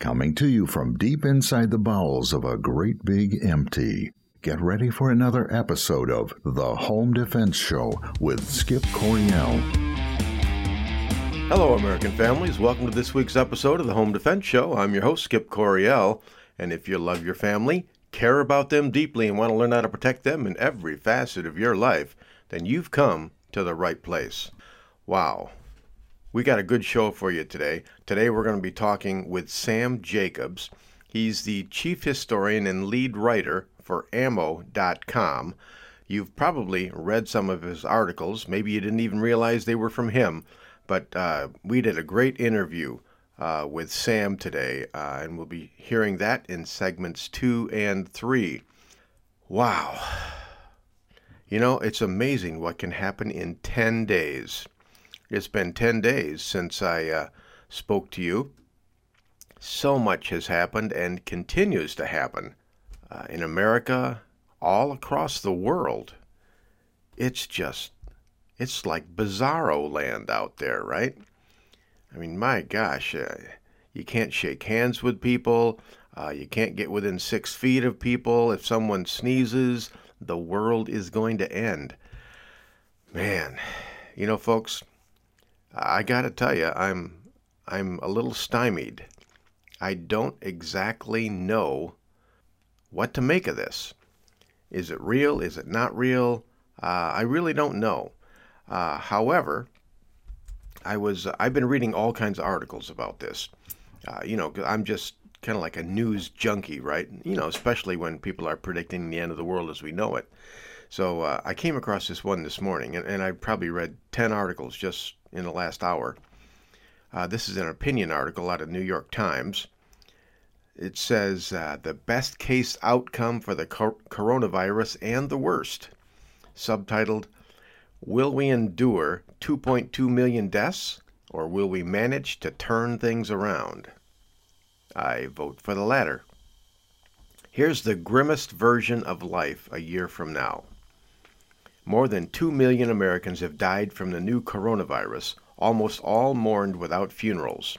coming to you from deep inside the bowels of a great big empty. Get ready for another episode of The Home Defense Show with Skip Coryell. Hello, American families. Welcome to this week's episode of the Home Defense Show. I'm your host, Skip Coryell. And if you love your family, care about them deeply, and want to learn how to protect them in every facet of your life, then you've come to the right place. Wow. We got a good show for you today. Today we're going to be talking with Sam Jacobs. He's the chief historian and lead writer for ammo.com. You've probably read some of his articles. Maybe you didn't even realize they were from him. But uh, we did a great interview uh, with Sam today, uh, and we'll be hearing that in segments two and three. Wow. You know, it's amazing what can happen in 10 days. It's been 10 days since I uh, spoke to you. So much has happened and continues to happen uh, in America, all across the world. It's just, it's like bizarro land out there, right? I mean, my gosh, uh, you can't shake hands with people. Uh, you can't get within six feet of people. If someone sneezes, the world is going to end. Man, you know, folks, I got to tell you, I'm I'm a little stymied. I don't exactly know what to make of this. Is it real? Is it not real? Uh, I really don't know. Uh, however, I was I've been reading all kinds of articles about this. Uh, you know, I'm just kind of like a news junkie, right? You know, especially when people are predicting the end of the world as we know it. So uh, I came across this one this morning, and, and I probably read 10 articles just in the last hour. Uh, this is an opinion article out of New York Times. It says uh, the best case outcome for the cor- coronavirus and the worst. Subtitled, Will we endure 2.2 million deaths or will we manage to turn things around? I vote for the latter. Here's the grimmest version of life a year from now. More than 2 million Americans have died from the new coronavirus, almost all mourned without funerals.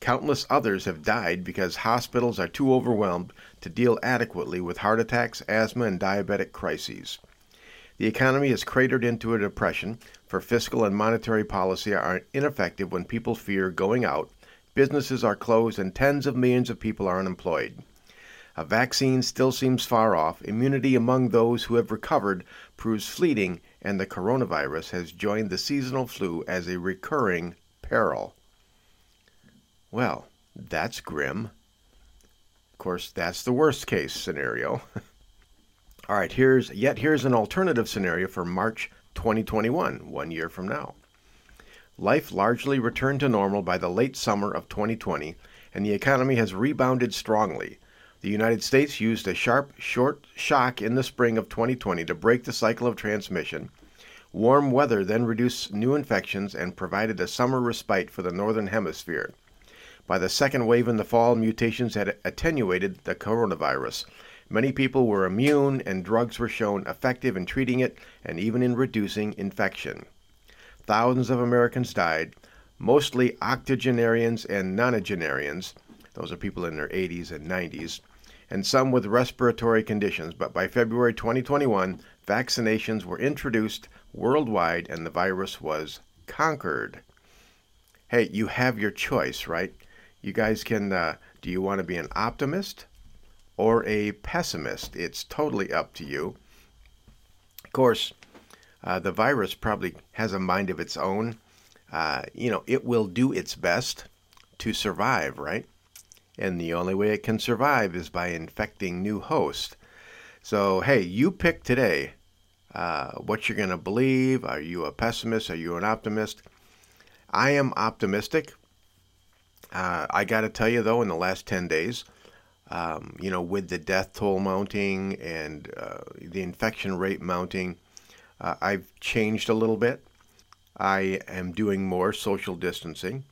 Countless others have died because hospitals are too overwhelmed to deal adequately with heart attacks, asthma, and diabetic crises. The economy has cratered into a depression, for fiscal and monetary policy are ineffective when people fear going out, businesses are closed, and tens of millions of people are unemployed. A vaccine still seems far off. Immunity among those who have recovered proves fleeting, and the coronavirus has joined the seasonal flu as a recurring peril. Well, that's grim. Of course, that's the worst case scenario. All right, here's yet here's an alternative scenario for March 2021, one year from now. Life largely returned to normal by the late summer of 2020, and the economy has rebounded strongly. The United States used a sharp, short shock in the spring of 2020 to break the cycle of transmission. Warm weather then reduced new infections and provided a summer respite for the Northern Hemisphere. By the second wave in the fall, mutations had attenuated the coronavirus. Many people were immune, and drugs were shown effective in treating it and even in reducing infection. Thousands of Americans died, mostly octogenarians and nonagenarians. Those are people in their 80s and 90s and some with respiratory conditions. But by February 2021, vaccinations were introduced worldwide and the virus was conquered. Hey, you have your choice, right? You guys can, uh, do you want to be an optimist or a pessimist? It's totally up to you. Of course, uh, the virus probably has a mind of its own. Uh, you know, it will do its best to survive, right? And the only way it can survive is by infecting new hosts. So, hey, you pick today uh, what you're going to believe. Are you a pessimist? Are you an optimist? I am optimistic. Uh, I got to tell you, though, in the last 10 days, um, you know, with the death toll mounting and uh, the infection rate mounting, uh, I've changed a little bit. I am doing more social distancing.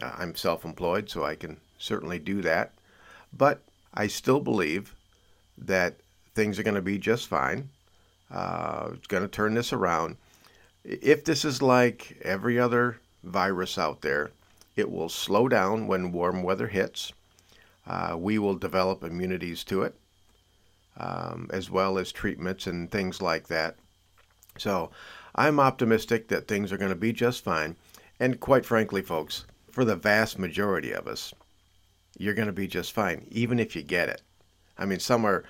Uh, I'm self employed, so I can certainly do that. But I still believe that things are going to be just fine. Uh, it's going to turn this around. If this is like every other virus out there, it will slow down when warm weather hits. uh, we will develop immunities to it, um, as well as treatments and things like that. So I'm optimistic that things are going to be just fine. And quite frankly, folks, for the vast majority of us, you're going to be just fine, even if you get it. I mean, some are,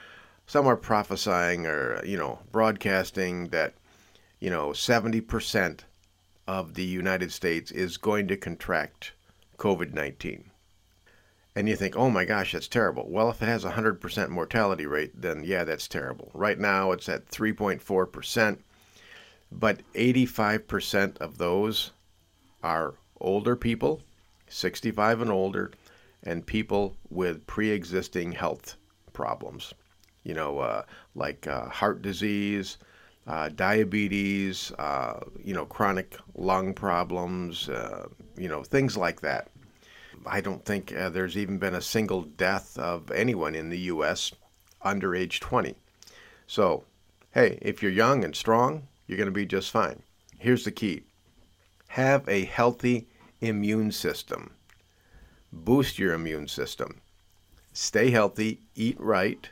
some are prophesying or, you know, broadcasting that, you know, 70% of the United States is going to contract COVID 19. And you think, oh my gosh, that's terrible. Well, if it has a 100% mortality rate, then yeah, that's terrible. Right now, it's at 3.4%, but 85% of those are older people, 65 and older, and people with pre existing health problems. You know, uh, like uh, heart disease, uh, diabetes, uh, you know, chronic lung problems, uh, you know, things like that. I don't think uh, there's even been a single death of anyone in the U.S. under age 20. So, hey, if you're young and strong, you're going to be just fine. Here's the key have a healthy immune system, boost your immune system, stay healthy, eat right.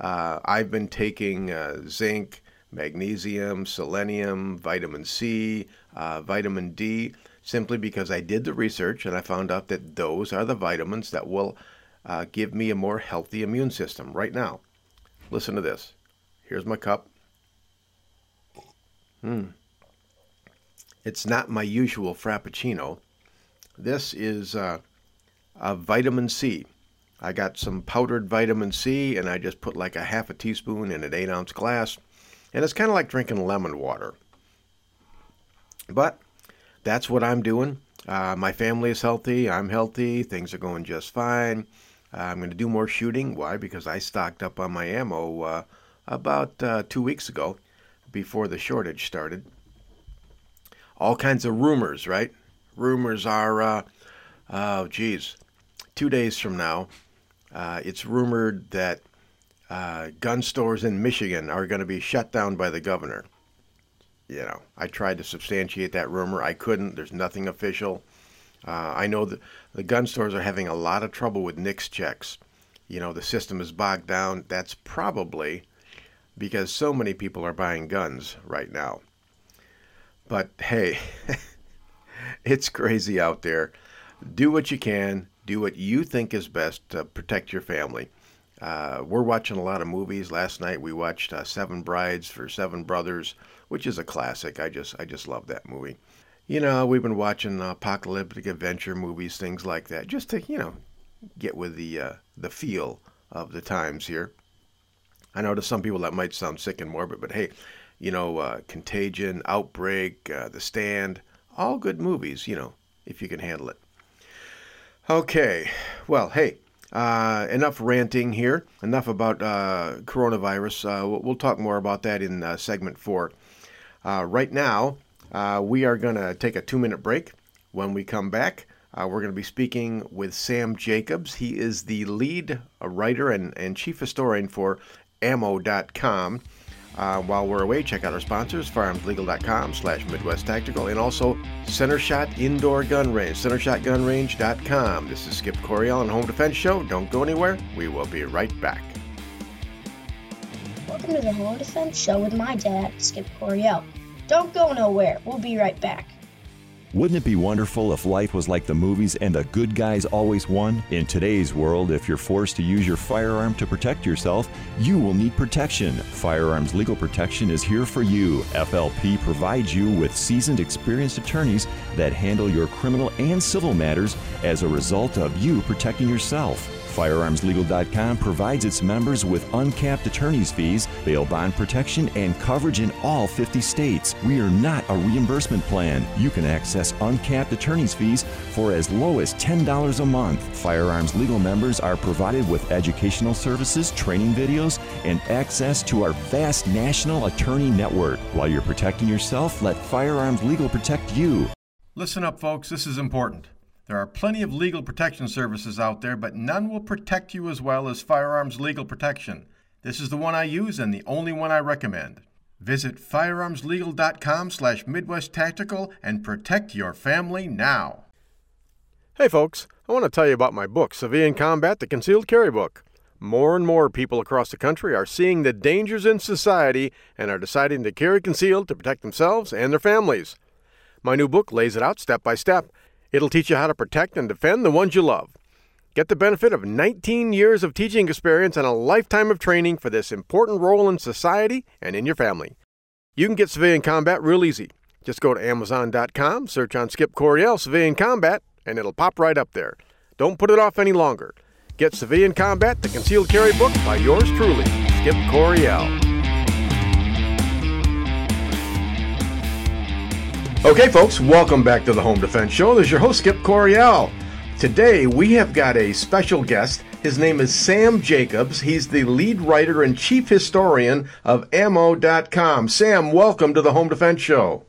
Uh, I've been taking uh, zinc, magnesium, selenium, vitamin C, uh, vitamin D simply because I did the research and I found out that those are the vitamins that will uh, give me a more healthy immune system right now. Listen to this. Here's my cup. Hmm. It's not my usual Frappuccino. This is uh, a vitamin C. I got some powdered vitamin C and I just put like a half a teaspoon in an eight ounce glass. And it's kind of like drinking lemon water. But that's what I'm doing. Uh, my family is healthy. I'm healthy. Things are going just fine. Uh, I'm going to do more shooting. Why? Because I stocked up on my ammo uh, about uh, two weeks ago before the shortage started. All kinds of rumors, right? Rumors are, uh, oh, geez, two days from now, uh, it's rumored that gun stores in Michigan are going to be shut down by the governor you know, I tried to substantiate that rumor. I couldn't. There's nothing official. Uh, I know that the gun stores are having a lot of trouble with NICS checks. You know, the system is bogged down. That's probably because so many people are buying guns right now. But hey, it's crazy out there. Do what you can, do what you think is best to protect your family. Uh, we're watching a lot of movies. Last night we watched uh, Seven Brides for Seven Brothers which is a classic. I just I just love that movie. You know, we've been watching apocalyptic adventure movies, things like that, just to you know get with the uh, the feel of the times here. I know to some people that might sound sick and morbid, but hey, you know, uh, Contagion, Outbreak, uh, The Stand, all good movies. You know, if you can handle it. Okay, well, hey, uh, enough ranting here. Enough about uh, coronavirus. Uh, we'll talk more about that in uh, segment four. Uh, right now, uh, we are going to take a two minute break. When we come back, we're going to be speaking with Sam Jacobs. He is the lead writer and, and chief historian for ammo.com. Uh, while we're away, check out our sponsors, firearmslegal.com slash Midwest Tactical, and also Center Shot Indoor Gun Range, centershotgunrange.com. This is Skip Coryell on Home Defense Show. Don't go anywhere. We will be right back. Welcome to the Home Defense Show with my dad, Skip Coryell. Don't go nowhere. We'll be right back. Wouldn't it be wonderful if life was like the movies and the good guys always won? In today's world, if you're forced to use your firearm to protect yourself, you will need protection. Firearms Legal Protection is here for you. FLP provides you with seasoned, experienced attorneys that handle your criminal and civil matters as a result of you protecting yourself. FirearmsLegal.com provides its members with uncapped attorney's fees, bail bond protection, and coverage in all 50 states. We are not a reimbursement plan. You can access uncapped attorney's fees for as low as $10 a month. Firearms Legal members are provided with educational services, training videos, and access to our vast national attorney network. While you're protecting yourself, let Firearms Legal protect you. Listen up, folks, this is important. There are plenty of legal protection services out there, but none will protect you as well as Firearms Legal Protection. This is the one I use and the only one I recommend. Visit firearmslegal.com slash Midwest and protect your family now. Hey folks, I want to tell you about my book, Civilian Combat The Concealed Carry Book. More and more people across the country are seeing the dangers in society and are deciding to carry concealed to protect themselves and their families. My new book lays it out step by step. It'll teach you how to protect and defend the ones you love. Get the benefit of 19 years of teaching experience and a lifetime of training for this important role in society and in your family. You can get Civilian Combat real easy. Just go to Amazon.com, search on Skip Coryell Civilian Combat, and it'll pop right up there. Don't put it off any longer. Get Civilian Combat, the Concealed Carry Book by yours truly, Skip Coryell. Okay, folks, welcome back to the Home Defense Show. This is your host, Skip Coryell. Today, we have got a special guest. His name is Sam Jacobs. He's the lead writer and chief historian of Ammo.com. Sam, welcome to the Home Defense Show.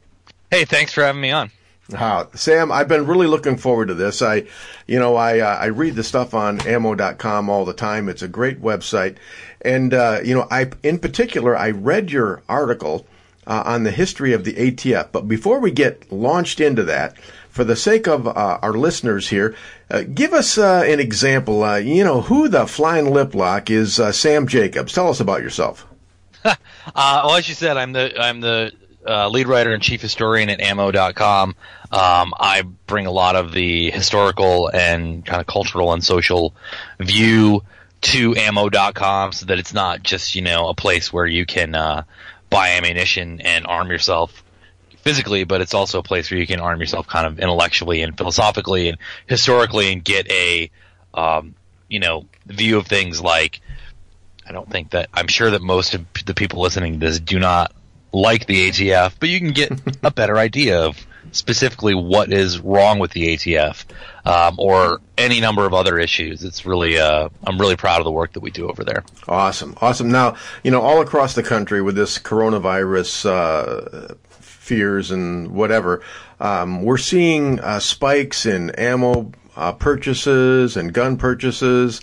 Hey, thanks for having me on. Uh, Sam, I've been really looking forward to this. I, you know, I uh, I read the stuff on ammo.com all the time. It's a great website, and uh, you know, I in particular I read your article uh, on the history of the ATF. But before we get launched into that, for the sake of uh, our listeners here, uh, give us an example. you know, who the flying liplock is? Sam Jacobs. Tell us about yourself. well, as you said, I'm the I'm the uh, lead writer and chief historian at ammo.com. Um, I bring a lot of the historical and kind of cultural and social view to ammo.com so that it's not just, you know, a place where you can uh, buy ammunition and arm yourself physically, but it's also a place where you can arm yourself kind of intellectually and philosophically and historically and get a, um, you know, view of things like I don't think that I'm sure that most of the people listening to this do not like the ATF, but you can get a better idea of specifically what is wrong with the ATF um, or any number of other issues. It's really, uh, I'm really proud of the work that we do over there. Awesome, awesome. Now, you know, all across the country with this coronavirus uh, fears and whatever, um, we're seeing uh, spikes in ammo uh, purchases and gun purchases.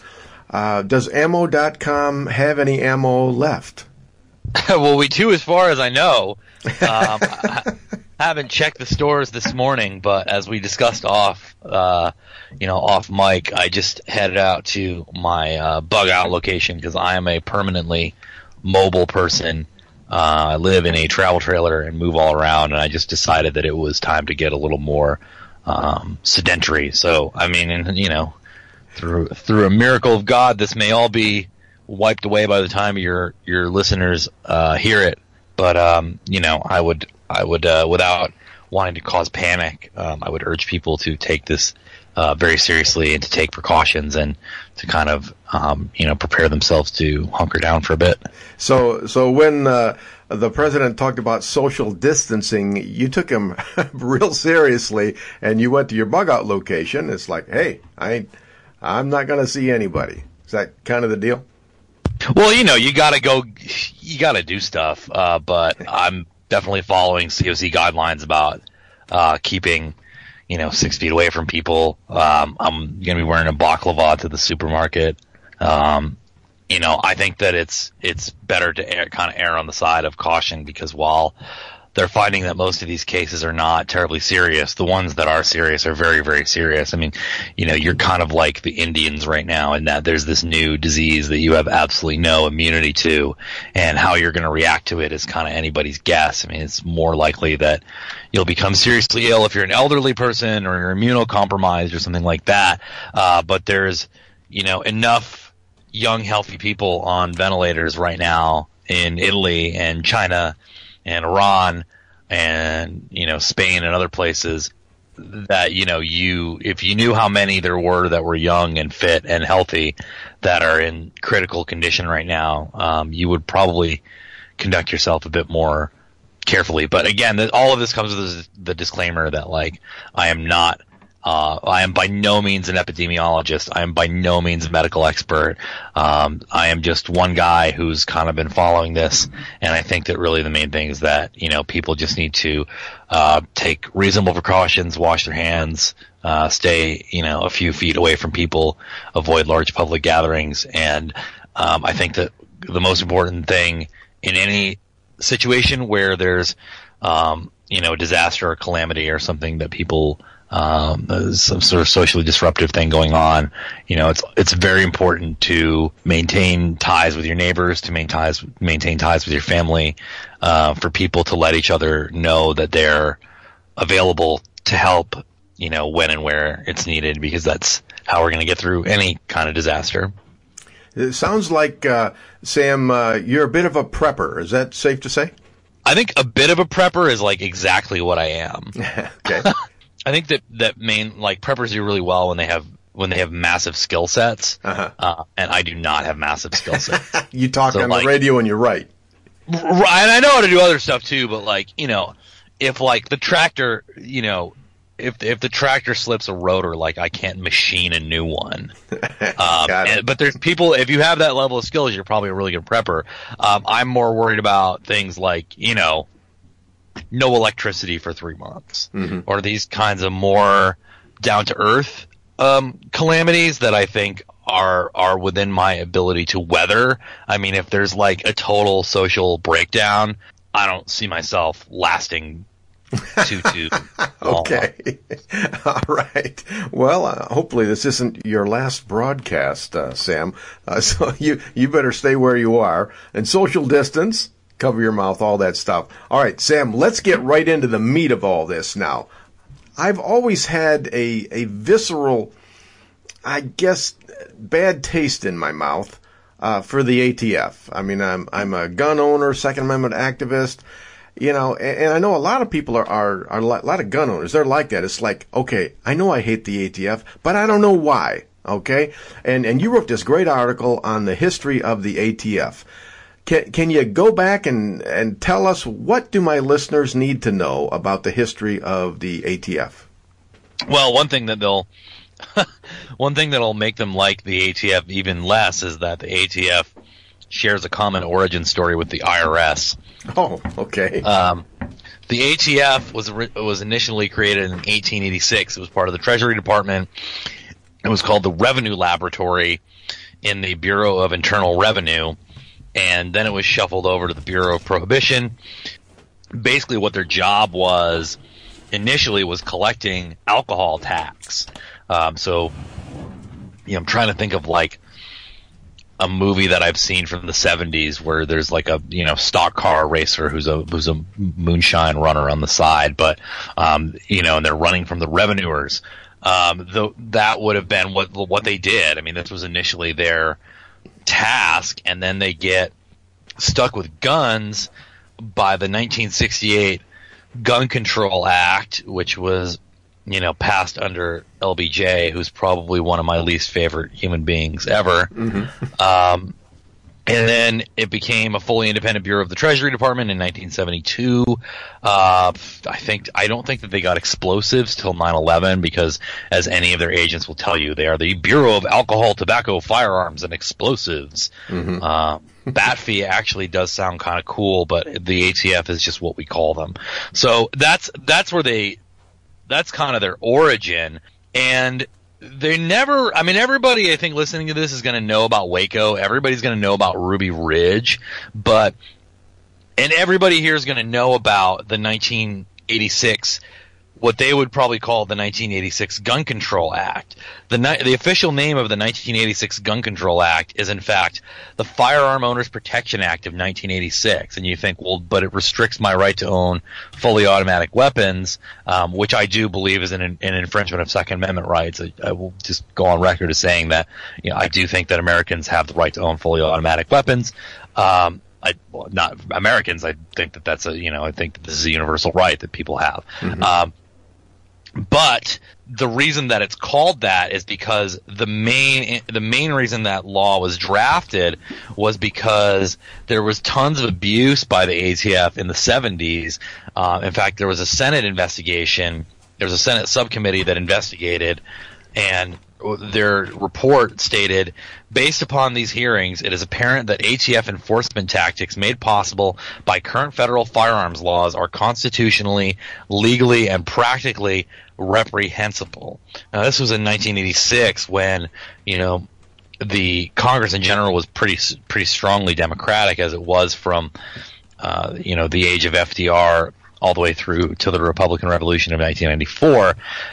Uh, does ammo.com have any ammo left? well, we do, as far as I know. Um, I haven't checked the stores this morning, but as we discussed off, uh, you know, off mic, I just headed out to my uh, bug out location because I am a permanently mobile person. Uh, I live in a travel trailer and move all around, and I just decided that it was time to get a little more um, sedentary. So, I mean, and, you know, through through a miracle of God, this may all be wiped away by the time your your listeners uh, hear it. But um, you know, I would I would uh, without wanting to cause panic, um, I would urge people to take this uh, very seriously and to take precautions and to kind of um, you know prepare themselves to hunker down for a bit. So so when uh, the president talked about social distancing, you took him real seriously, and you went to your bug out location. It's like, hey, I I'm not going to see anybody. Is that kind of the deal? Well, you know, you got to go, you got to do stuff. Uh, but I'm definitely following CDC guidelines about uh, keeping, you know, six feet away from people. Um, I'm going to be wearing a baklava to the supermarket. Um, you know, I think that it's it's better to kind of err on the side of caution because while they're finding that most of these cases are not terribly serious. The ones that are serious are very, very serious. I mean, you know, you're kind of like the Indians right now in that there's this new disease that you have absolutely no immunity to, and how you're going to react to it is kind of anybody's guess. I mean, it's more likely that you'll become seriously ill if you're an elderly person or you're immunocompromised or something like that. Uh, but there's, you know, enough young, healthy people on ventilators right now in Italy and China and Iran and you know Spain and other places that you know you if you knew how many there were that were young and fit and healthy that are in critical condition right now, um, you would probably conduct yourself a bit more carefully. But again, all of this comes with the disclaimer that like I am not uh, I am by no means an epidemiologist. I am by no means a medical expert. Um, I am just one guy who's kind of been following this, and I think that really the main thing is that you know people just need to uh, take reasonable precautions, wash their hands, uh, stay you know a few feet away from people, avoid large public gatherings, and um, I think that the most important thing in any situation where there's um, you know disaster or calamity or something that people um, some sort of socially disruptive thing going on, you know, it's it's very important to maintain ties with your neighbors, to maintain ties maintain ties with your family, uh, for people to let each other know that they're available to help, you know, when and where it's needed, because that's how we're going to get through any kind of disaster. It sounds like uh, Sam, uh, you're a bit of a prepper. Is that safe to say? I think a bit of a prepper is like exactly what I am. okay. I think that that main like preppers do really well when they have when they have massive skill sets, Uh-huh. uh, and I do not have massive skill sets. You talk So, on like- the radio and you're right. right, and I know how to do other stuff too, but like you know, if like the tractor, you know, if if the tractor slips a rotor, like I can't machine a new one. Um, and- but there's people. If you have that level of skills, you're probably a really good prepper. Um, I'm more worried about things like you know, no electricity for three months, Mm-hmm. or these kinds of more down to earth um, calamities that I think are are within my ability to weather. I mean, if there's like a total social breakdown, I don't see myself lasting too too long. Okay. All right. Well, uh, hopefully this isn't your last broadcast, uh, Sam. Uh, so you you better stay where you are and social distance, cover your mouth, all that stuff. All right, Sam. Let's get right into the meat of all this now. I've always had a a visceral, I guess, bad taste in my mouth uh, for the ATF. I mean, I'm I'm a gun owner, Second Amendment activist, you know, and, and I know a lot of people are, are are a lot of gun owners. They're like that. It's like, okay, I know I hate the ATF, but I don't know why. Okay, and and you wrote this great article on the history of the ATF. Can, can you go back and, and tell us what do my listeners need to know about the history of the ATF? Well, one thing that they'll one thing that'll make them like the ATF even less is that the ATF shares a common origin story with the IRS. Oh, okay. Um, the ATF was was initially created in 1886. It was part of the Treasury Department. It was called the Revenue Laboratory in the Bureau of Internal Revenue, and then it was shuffled over to the Bureau of Prohibition. Basically, what their job was initially was collecting alcohol tax. Um, so, you know, I'm trying to think of like a movie that I've seen from the 70s where there's like a you know stock car racer who's a who's a moonshine runner on the side, but um, you know, and they're running from the revenuers. Um, though that would have been what what they did. I mean, this was initially their task, and then they get stuck with guns by the 1968 Gun Control Act, which was you know passed under LBJ, who's probably one of my least favorite human beings ever. Um, and then it became a fully independent bureau of the Treasury Department in 1972. Uh, I think I don't think that they got explosives till 9/11 because, as any of their agents will tell you, they are the Bureau of Alcohol, Tobacco, Firearms, and Explosives. Uh, Batfy actually does sound kind of cool, but the ATF is just what we call them. So that's that's where they that's kind of their origin and they never i mean everybody i think listening to this is going to know about waco. Everybody's going to know about ruby ridge. But and everybody here is going to know about the 1986 what they would probably call the 1986 Gun Control Act. The the official name of the 1986 Gun Control Act is in fact the Firearm Owners Protection Act of 1986. And you think, well, but it restricts my right to own fully automatic weapons, um, which I do believe is an, an infringement of Second Amendment rights. I, I will just go on record as saying that you know I do think that Americans have the right to own fully automatic weapons. Um, I, well, not Americans. I think that that's a, you know, I think that this is a universal right that people have. Um, but the reason that it's called that is because the main the main reason that law was drafted was because there was tons of abuse by the ATF in the 70s. Uh, in fact, there was a Senate investigation. There was a Senate subcommittee that investigated, and their report stated, based upon these hearings, it is apparent that ATF enforcement tactics made possible by current federal firearms laws are constitutionally, legally, and practically reprehensible. Now, this was in 1986 when, you know, the Congress in general was pretty pretty strongly Democratic as it was from, uh, you know, the age of FDR all the way through to the Republican Revolution of 1994.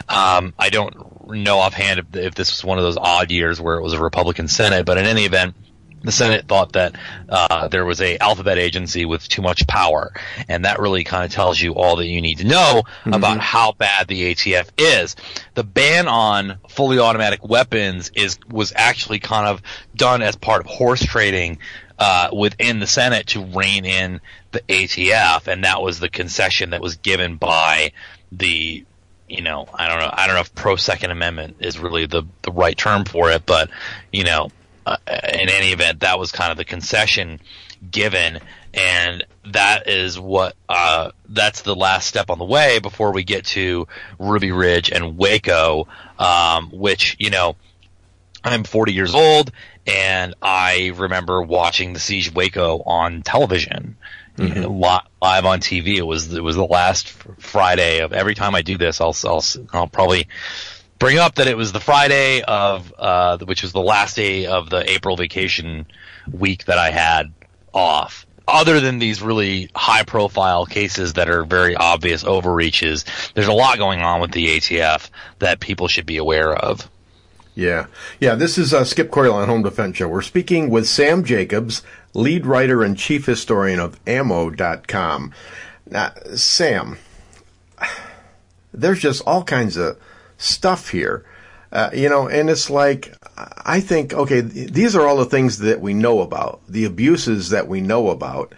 Um, I don't know offhand if, if this was one of those odd years where it was a Republican Senate, but in any event, the Senate thought that uh, there was a alphabet agency with too much power, and that really kind of tells you all that you need to know mm-hmm. about how bad the ATF is. The ban on fully automatic weapons is was actually kind of done as part of horse trading uh, within the Senate to rein in the ATF, and that was the concession that was given by the you know, I don't know, I don't know if pro Second Amendment is really the the right term for it, but you know, uh, in any event, that was kind of the concession given, and that is what uh, that's the last step on the way before we get to Ruby Ridge and Waco, um, which you know. I'm 40 years old, and I remember watching the siege of Waco on television, mm-hmm. know, live on TV. It was it was the last Friday of every time I do this. I'll I'll, I'll probably bring up that it was the Friday of, uh, which was the last day of the April vacation week that I had off. Other than these really high profile cases that are very obvious overreaches, there's a lot going on with the ATF that people should be aware of. Yeah. Yeah, this is uh, Skip on Home Defense Show. We're speaking with Sam Jacobs, lead writer and chief historian of ammo.com. Now, Sam, there's just all kinds of stuff here. Uh, you know, and it's like, I think, okay, these are all the things that we know about, the abuses that we know about.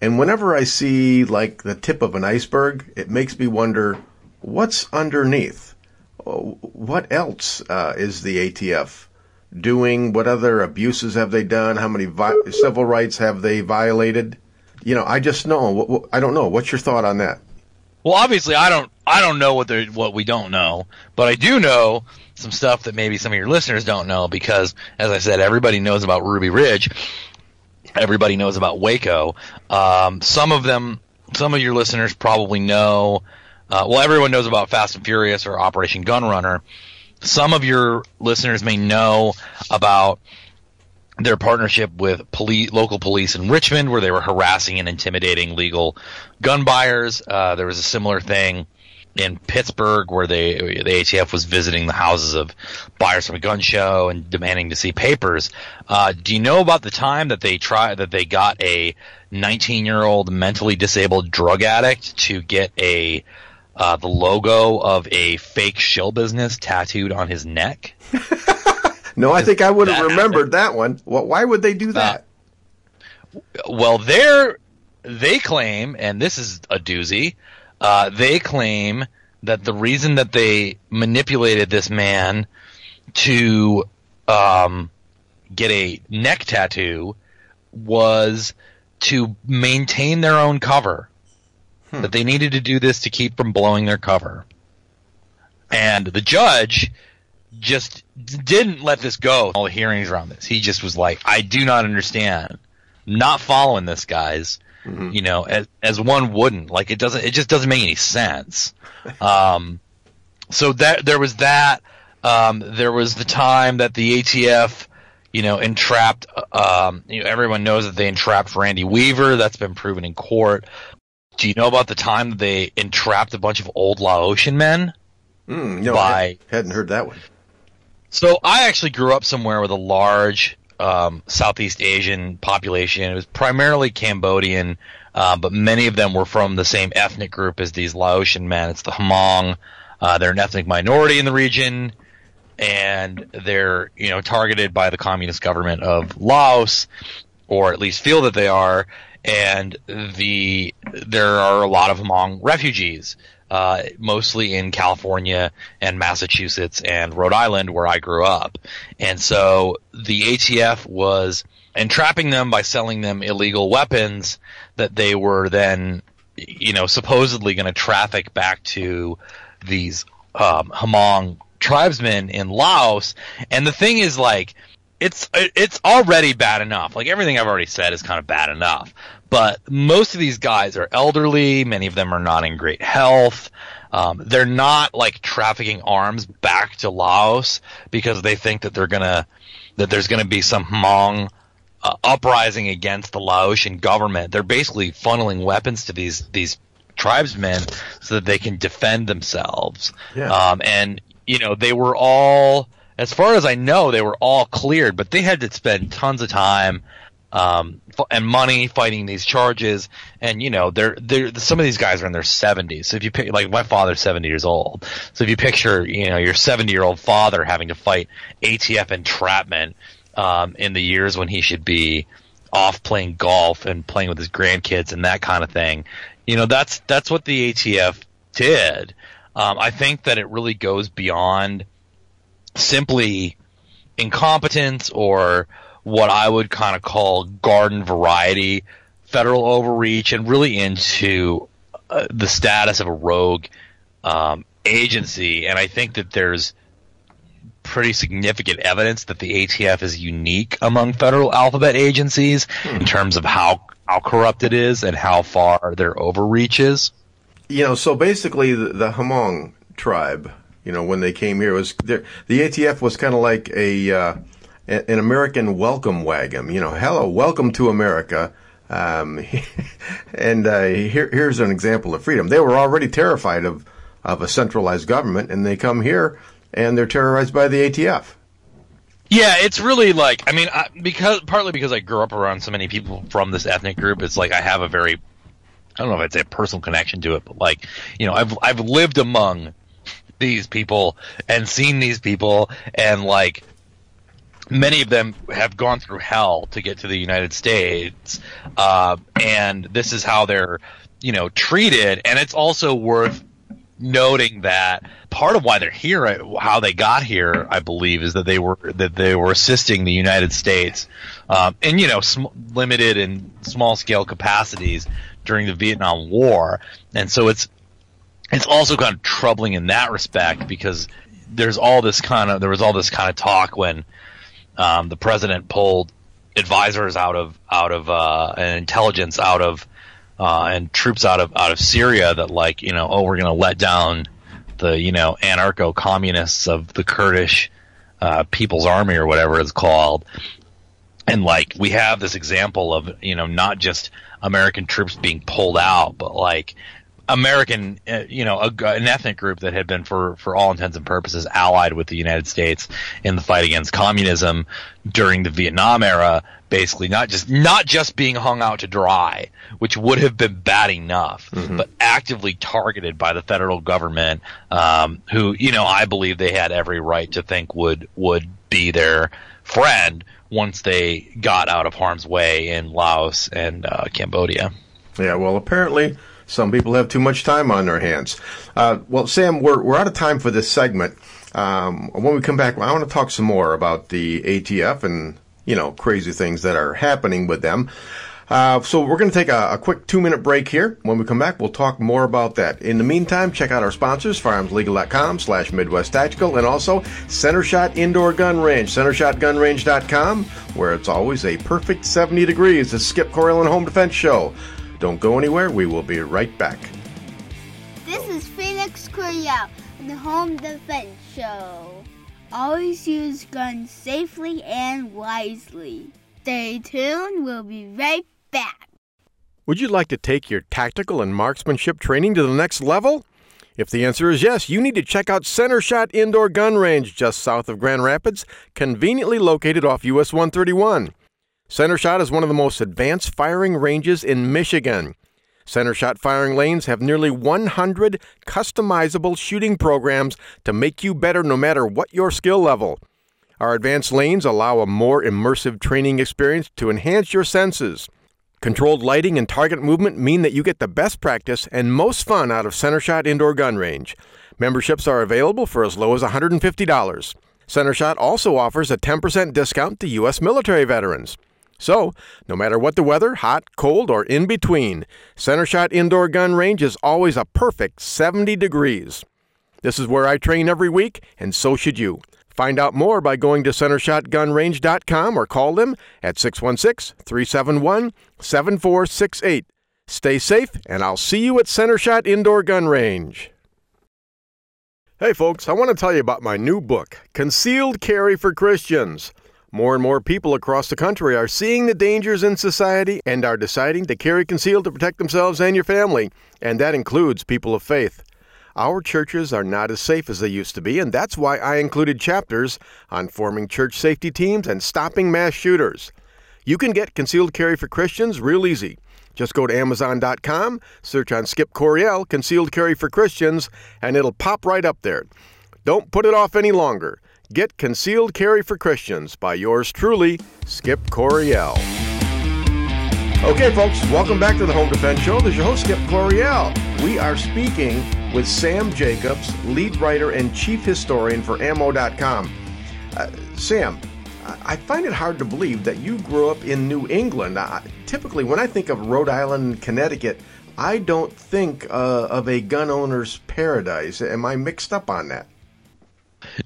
And whenever I see like the tip of an iceberg, it makes me wonder what's underneath. What else uh, is the ATF doing? What other abuses have they done? How many vi- civil rights have they violated? You know, I just know. I don't know. What's your thought on that? Well, obviously, I don't. I don't know what they what we don't know, but I do know some stuff that maybe some of your listeners don't know because, as I said, everybody knows about Ruby Ridge. Everybody knows about Waco. Um, some of them, some of your listeners probably know. Uh, well, everyone knows about Fast and Furious or Operation Gunrunner. Some of your listeners may know about their partnership with police, local police in Richmond, where they were harassing and intimidating legal gun buyers. Uh, there was a similar thing in Pittsburgh where they the ATF was visiting the houses of buyers from a gun show and demanding to see papers. Uh, do you know about the time that they tried that they got a 19 year old mentally disabled drug addict to get a uh, the logo of a fake shill business tattooed on his neck? no, I think I would have remembered that one. Well, why would they do uh, that? well, they're they claim, and this is a doozy uh, they claim that the reason that they manipulated this man to um, get a neck tattoo was to maintain their own cover. Hmm. That they needed to do this to keep from blowing their cover. And the judge just didn't let this go. All the hearings around this, he just was like, "I do not understand. not following this, guys." Mm-hmm. You know, as as one wouldn't like it doesn't it just doesn't make any sense. Um, so that there was that. Um, there was the time that the ATF, you know, entrapped. Um, you know, everyone knows that they entrapped Randy Weaver. That's been proven in court. Do you know about the time that they entrapped a bunch of old Laotian men? Mm, no, by, I hadn't heard that one. So I actually grew up somewhere with a large um, Southeast Asian population. It was primarily Cambodian, uh, but many of them were from the same ethnic group as these Laotian men. It's the Hmong. Uh, they're an ethnic minority in the region, and they're you know targeted by the communist government of Laos, or at least feel that they are. And the there are a lot of Hmong refugees uh, mostly in California and Massachusetts and Rhode Island, where I grew up. And so the ATF was entrapping them by selling them illegal weapons that they were then, you know, supposedly going to traffic back to these um, Hmong tribesmen in Laos. And the thing is, like, it's it's already bad enough. Like everything I've already said is kind of bad enough. But most of these guys are elderly. Many of them are not in great health. Um, they're not like trafficking arms back to Laos because they think that they're gonna that there's gonna be some Hmong uh, uprising against the Laotian government. They're basically funneling weapons to these these tribesmen so that they can defend themselves. Yeah. Um, and you know they were all, as far as I know, they were all cleared, but they had to spend tons of time um, and money fighting these charges. And you know, they're they're some of these guys are in their 70s. So if you pick, like my father's 70 years old, so if you picture, you know, your 70 year old father having to fight ATF entrapment um, in the years when he should be off playing golf and playing with his grandkids and that kind of thing. You know, that's that's what the ATF did. Um, I think that it really goes beyond simply incompetence or what I would kind of call garden variety federal overreach and really into uh, the status of a rogue um, agency. And I think that there's pretty significant evidence that the ATF is unique among federal alphabet agencies in terms of how how corrupt it is and how far their overreach is. You know, so basically the, the Hmong tribe, you know, when they came here was the ATF was kind of like a uh, an American welcome wagon. You know, hello, welcome to America. Um, and uh, here, here's an example of freedom. They were already terrified of of a centralized government, and they come here and they're terrorized by the ATF. Yeah, it's really like I mean, I, because partly because I grew up around so many people from this ethnic group, it's like I have a very I don't know if I'd say a personal connection to it, but like you know, I've I've lived among these people and seen these people, and like many of them have gone through hell to get to the United States, uh, and this is how they're you know treated, and it's also worth noting that part of why they're here, how they got here, I believe, is that they were that they were assisting the United States um, in you know sm- limited and small scale capacities during the Vietnam War, and so it's it's also kind of troubling in that respect because there's all this kind of there was all this kind of talk when um, the president pulled advisors out of out of uh, and intelligence out of uh, and troops out of out of Syria that like you know oh we're to let down the you know anarcho communists of the Kurdish uh, People's Army or whatever it's called, and like we have this example of you know not just American troops being pulled out, but like American, uh, you know, a, an ethnic group that had been, for for all intents and purposes, allied with the United States in the fight against communism during the Vietnam era, basically not just not just being hung out to dry, which would have been bad enough, but actively targeted by the federal government, um, who you know I believe they had every right to think would would be their friend once they got out of harm's way in Laos and uh, Cambodia. Yeah, well, apparently some people have too much time on their hands. Uh, well, Sam, we're, we're out of time for this segment. Um, when we come back, I want to talk some more about the ATF and, you know, crazy things that are happening with them. Uh, so we're going to take a, a quick two minute break here. When we come back, we'll talk more about that. In the meantime, check out our sponsors, firearmslegal.com slash Midwest Tactical, and also Center Shot Indoor Gun Range, centershotgunrange.com, where it's always a perfect 70 degrees. The Skip Coryell and Home Defense Show. Don't go anywhere. We will be right back. This is Phoenix Coryell on the Home Defense Show. Always use guns safely and wisely. Stay tuned, we'll be right back. Would you like to take your tactical and marksmanship training to the next level? If the answer is yes, you need to check out Center Shot Indoor Gun Range just south of Grand Rapids, conveniently located off US 131. Center Shot is one of the most advanced firing ranges in Michigan. Center Shot firing lanes have nearly 100 customizable shooting programs to make you better no matter what your skill level. Our advanced lanes allow a more immersive training experience to enhance your senses. Controlled lighting and target movement mean that you get the best practice and most fun out of Center Shot Indoor Gun Range. Memberships are available for as low as $150. Center Shot also offers a 10% discount to U.S. military veterans. So, no matter what the weather, hot, cold, or in between, Center Shot Indoor Gun Range is always a perfect 70 degrees. This is where I train every week, and so should you. Find out more by going to centershotgunrange.com or call them at 616 371 7468. Stay safe, and I'll see you at Center Shot Indoor Gun Range. Hey, folks, I want to tell you about my new book, Concealed Carry for Christians. More and more people across the country are seeing the dangers in society and are deciding to carry concealed to protect themselves and your family, and that includes people of faith. Our churches are not as safe as they used to be, and that's why I included chapters on forming church safety teams and stopping mass shooters. You can get concealed carry for Christians real easy. Just go to Amazon.com, search on Skip Coryell, Concealed Carry for Christians, and it'll pop right up there. Don't put it off any longer. Get Concealed Carry for Christians by yours truly, Skip Coryell. Okay, folks, welcome back to the Home Defense Show. This is your host, Skip Coryell. We are speaking with Sam Jacobs, lead writer and chief historian for Ammo.com. Uh, Sam, I find it hard to believe that you grew up in New England. Uh, typically, when I think of Rhode Island, and Connecticut, I don't think uh, of a gun owner's paradise. Am I mixed up on that?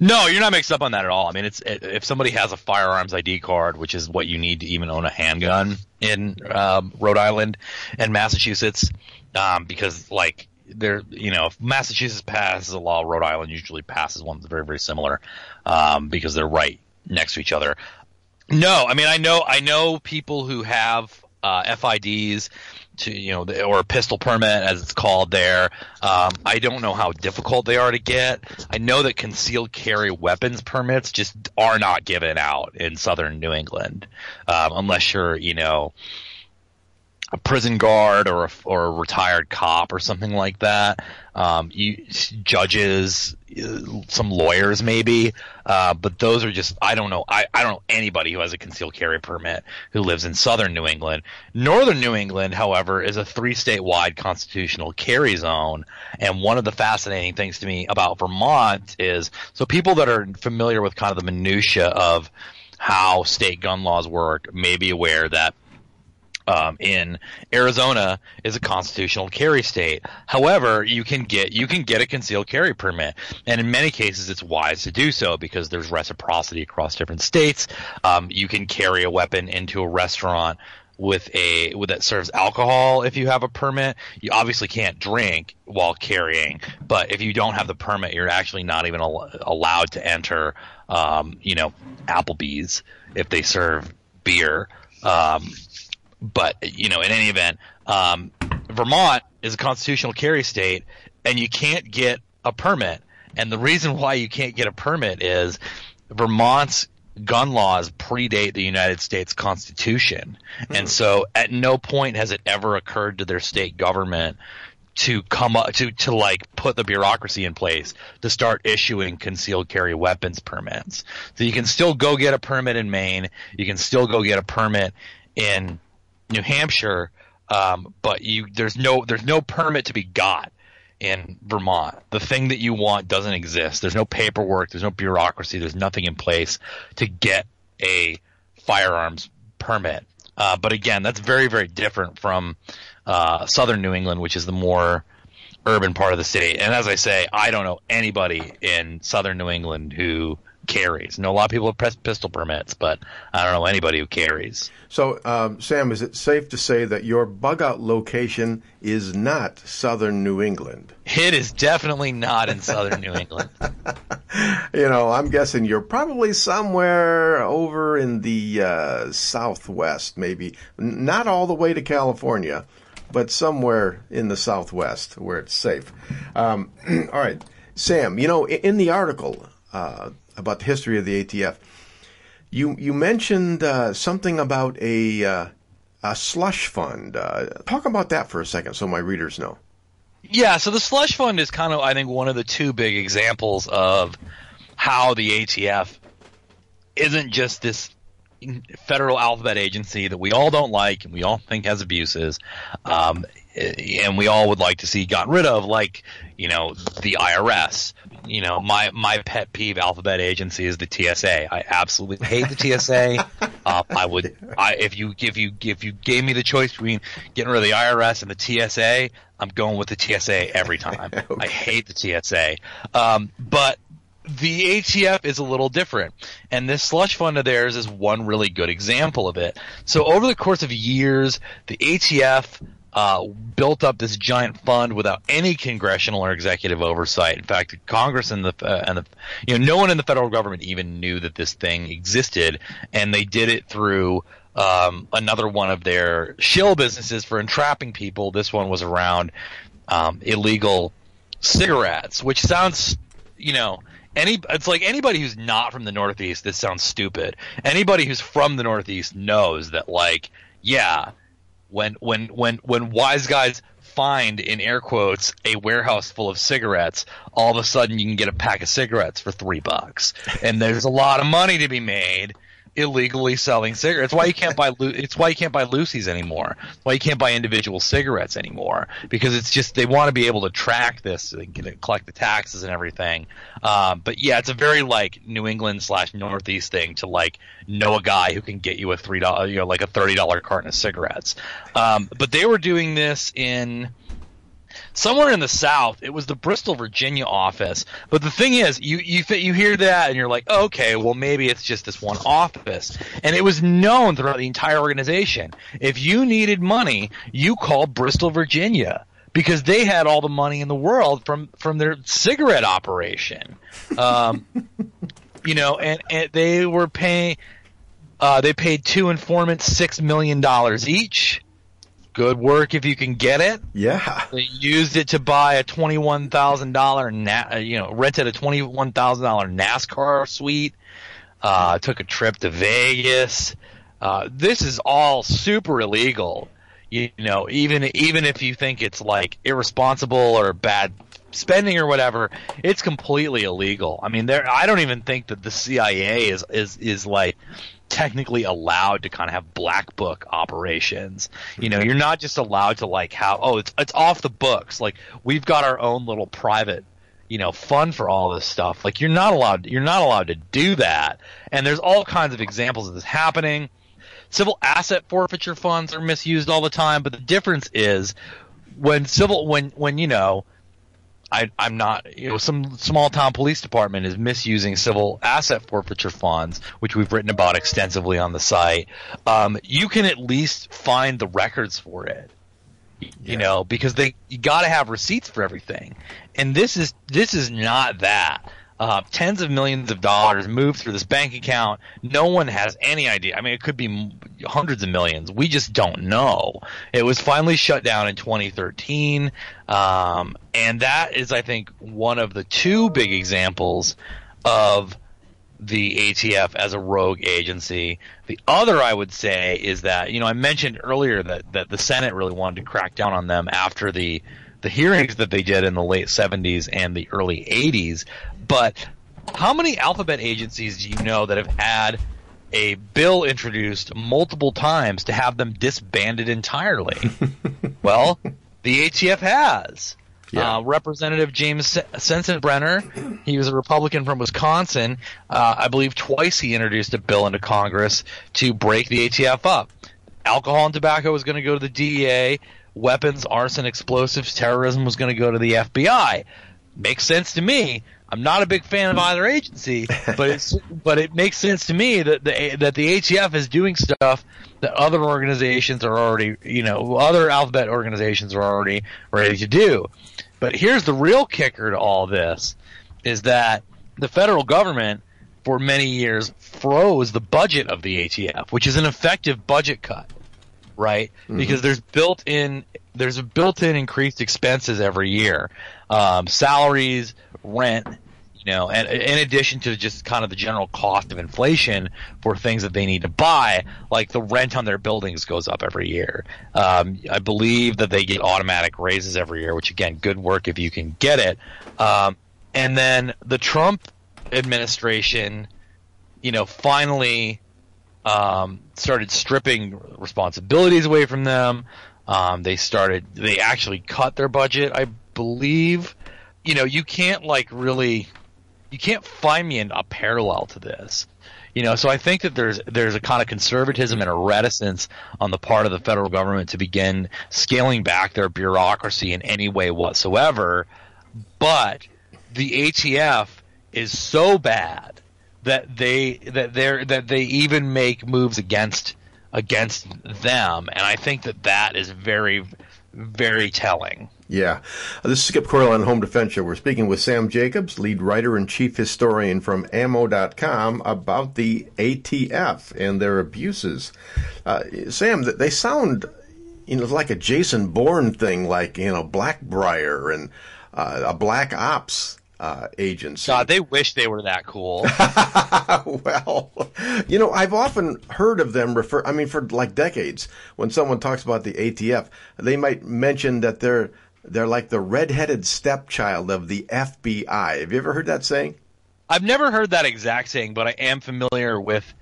No, you're not mixed up on that at all. I mean, it's if somebody has a firearms ID card, which is what you need to even own a handgun in um, Rhode Island and Massachusetts, um, because like there, you know, if Massachusetts passes a law, Rhode Island usually passes one that's very, very similar, um, because they're right next to each other. No, I mean, I know, I know people who have uh, FIDs to you know the, or a pistol permit as it's called there. Um, I don't know how difficult they are to get. I know that concealed carry weapons permits just are not given out in southern New England um, unless you're you know a prison guard or a, or a retired cop or something like that. Um, you, judges, some lawyers maybe, uh, but those are just I don't know. I, I don't know anybody who has a concealed carry permit who lives in southern New England. Northern New England, however, is a three state wide constitutional carry zone, and one of the fascinating things to me about Vermont is so people that are familiar with kind of the minutia of how state gun laws work may be aware that um, in Arizona is a constitutional carry state. However, you can get you can get a concealed carry permit, and in many cases, it's wise to do so because there's reciprocity across different states. Um, you can carry a weapon into a restaurant with a with that serves alcohol if you have a permit. You obviously can't drink while carrying, but if you don't have the permit, you're actually not even al- allowed to enter. Um, you know, Applebee's if they serve beer. Um, but you know, in any event, um, Vermont is a constitutional carry state, and you can't get a permit. And the reason why you can't get a permit is Vermont's gun laws predate the United States Constitution, hmm. and so at no point has it ever occurred to their state government to come up to to like put the bureaucracy in place to start issuing concealed carry weapons permits. So you can still go get a permit in Maine, you can still go get a permit in New Hampshire, um, but you there's no there's no permit to be got in Vermont. The thing that you want doesn't exist. There's no paperwork. There's no bureaucracy. There's nothing in place to get a firearms permit. Uh, but again, that's very very different from uh, southern New England, which is the more urban part of the state. And as I say, I don't know anybody in southern New England who carries. I know a lot of people have pistol permits, but I don't know anybody who carries. So, um, Sam, is it safe to say that your bug out location is not southern New England? It is definitely not in southern New England. you know, I'm guessing you're probably somewhere over in the uh, southwest, maybe not all the way to California, but somewhere in the southwest where it's safe. Um, all right, Sam. You know, in the article. Uh, about the history of the ATF. You you mentioned uh, something about a uh, a slush fund. Uh, talk about that for a second, so my readers know. Yeah, so the slush fund is kind of I think one of the two big examples of how the ATF isn't just this federal alphabet agency that we all don't like and we all think has abuses, um, and we all would like to see gotten rid of, like you know the IRS. You know, my my pet peeve alphabet agency is the TSA. I absolutely hate the TSA. uh, I would, I if you if you if you gave me the choice between getting rid of the IRS and the TSA, I'm going with the TSA every time. okay. I hate the TSA. Um, but the ATF is a little different, and this slush fund of theirs is one really good example of it. So over the course of years, the ATF uh, built up this giant fund without any congressional or executive oversight. In fact, Congress and the uh, and the you know no one in the federal government even knew that this thing existed, and they did it through um, another one of their shill businesses for entrapping people. This one was around um, illegal cigarettes, which sounds you know any it's like anybody who's not from the Northeast. This sounds stupid. Anybody who's from the Northeast knows that like yeah when when when when wise guys find in air quotes a warehouse full of cigarettes, all of a sudden you can get a pack of cigarettes for three bucks, and there's a lot of money to be made illegally selling cigarettes. Why you can't buy it's why you can't buy loosies anymore. Why you can't buy individual cigarettes anymore because it's just they want to be able to track this and collect the taxes and everything. Um, but yeah, it's a very like New England slash Northeast thing to like know a guy who can get you a three dollar you know like a thirty dollar carton of cigarettes. Um, but they were doing this in somewhere in the South. It was the Bristol, Virginia office. But the thing is, you you you hear that and you're like, oh, okay, well maybe it's just this one office. And it was known throughout the entire organization. If you needed money, you called Bristol, Virginia. Because they had all the money in the world from, from their cigarette operation, um, you know, and, and they were paying. Uh, they paid two informants six million dollars each good work if you can get it. Yeah. They used it to buy a twenty-one thousand dollar, uh, you know, rented a twenty-one thousand dollar NASCAR suite. Uh, took a trip to Vegas. Uh, this is all super illegal. You, you know, even even if you think it's like irresponsible or bad spending or whatever, it's completely illegal. I mean, there. I don't even think that the CIA is is is like technically allowed to kind of have black book operations. You know, you're not just allowed to like how oh it's it's off the books. Like we've got our own little private you know fund for all this stuff. Like you're not allowed you're not allowed to do that. And there's all kinds of examples of this happening. Civil asset forfeiture funds are misused all the time, but the difference is when civil when when you know I, I'm not, you know, some small town police department is misusing civil asset forfeiture funds, which we've written about extensively on the site. Um, you can at least find the records for it, you yeah. know, because they you got to have receipts for everything, and this is this is not that uh, tens of millions of dollars moved through this bank account. No one has any idea. I mean, it could be hundreds of millions. We just don't know. It was finally shut down in 2013, um, and that is, I think, one of the two big examples of the ATF as a rogue agency. The other, I would say, is that you know I mentioned earlier that that the Senate really wanted to crack down on them after the the hearings that they did in the late 70s and the early 80s. But how many alphabet agencies do you know that have had a bill introduced multiple times to have them disbanded entirely? well, the ATF has. Yeah. Uh, Representative James Sensenbrenner, he was a Republican from Wisconsin. Uh, I believe twice he introduced a bill into Congress to break the ATF up. Alcohol and tobacco was going to go to the DEA. Weapons, arson, explosives, terrorism was going to go to the FBI. Makes sense to me. I'm not a big fan of either agency, but it's but it makes sense to me that the that the ATF is doing stuff that other organizations are already, you know, other alphabet organizations are already ready to do. But here's the real kicker to all this is that the federal government for many years froze the budget of the ATF, which is an effective budget cut, right? Mm-hmm. Because there's built in there's a built-in increased expenses every year, um, salaries, rent, you know, and in addition to just kind of the general cost of inflation for things that they need to buy, like the rent on their buildings goes up every year. Um, I believe that they get automatic raises every year, which again, good work if you can get it. Um, and then the Trump administration, you know, finally um, started stripping responsibilities away from them. Um, they started, they actually cut their budget, I believe. You know, you can't like really you can't find me in a parallel to this. You know, so I think that there's there's a kind of conservatism and a reticence on the part of the federal government to begin scaling back their bureaucracy in any way whatsoever. But the ATF is so bad that they that they that they even make moves against against them, and I think that that is very very telling. Yeah. Uh, this is Skip Coryell on Home Defense Show. We're speaking with Sam Jacobs, lead writer and chief historian from ammo.com about the ATF and their abuses. Uh, Sam, they sound you know like a Jason Bourne thing, like, you know, Blackbriar and uh, a Black Ops uh, agency. God, they wish they were that cool. well, you know, I've often heard of them refer. I mean, for like decades, when someone talks about the ATF, they might mention that they're they're like the redheaded stepchild of the FBI. Have you ever heard that saying? I've never heard that exact saying, but I am familiar with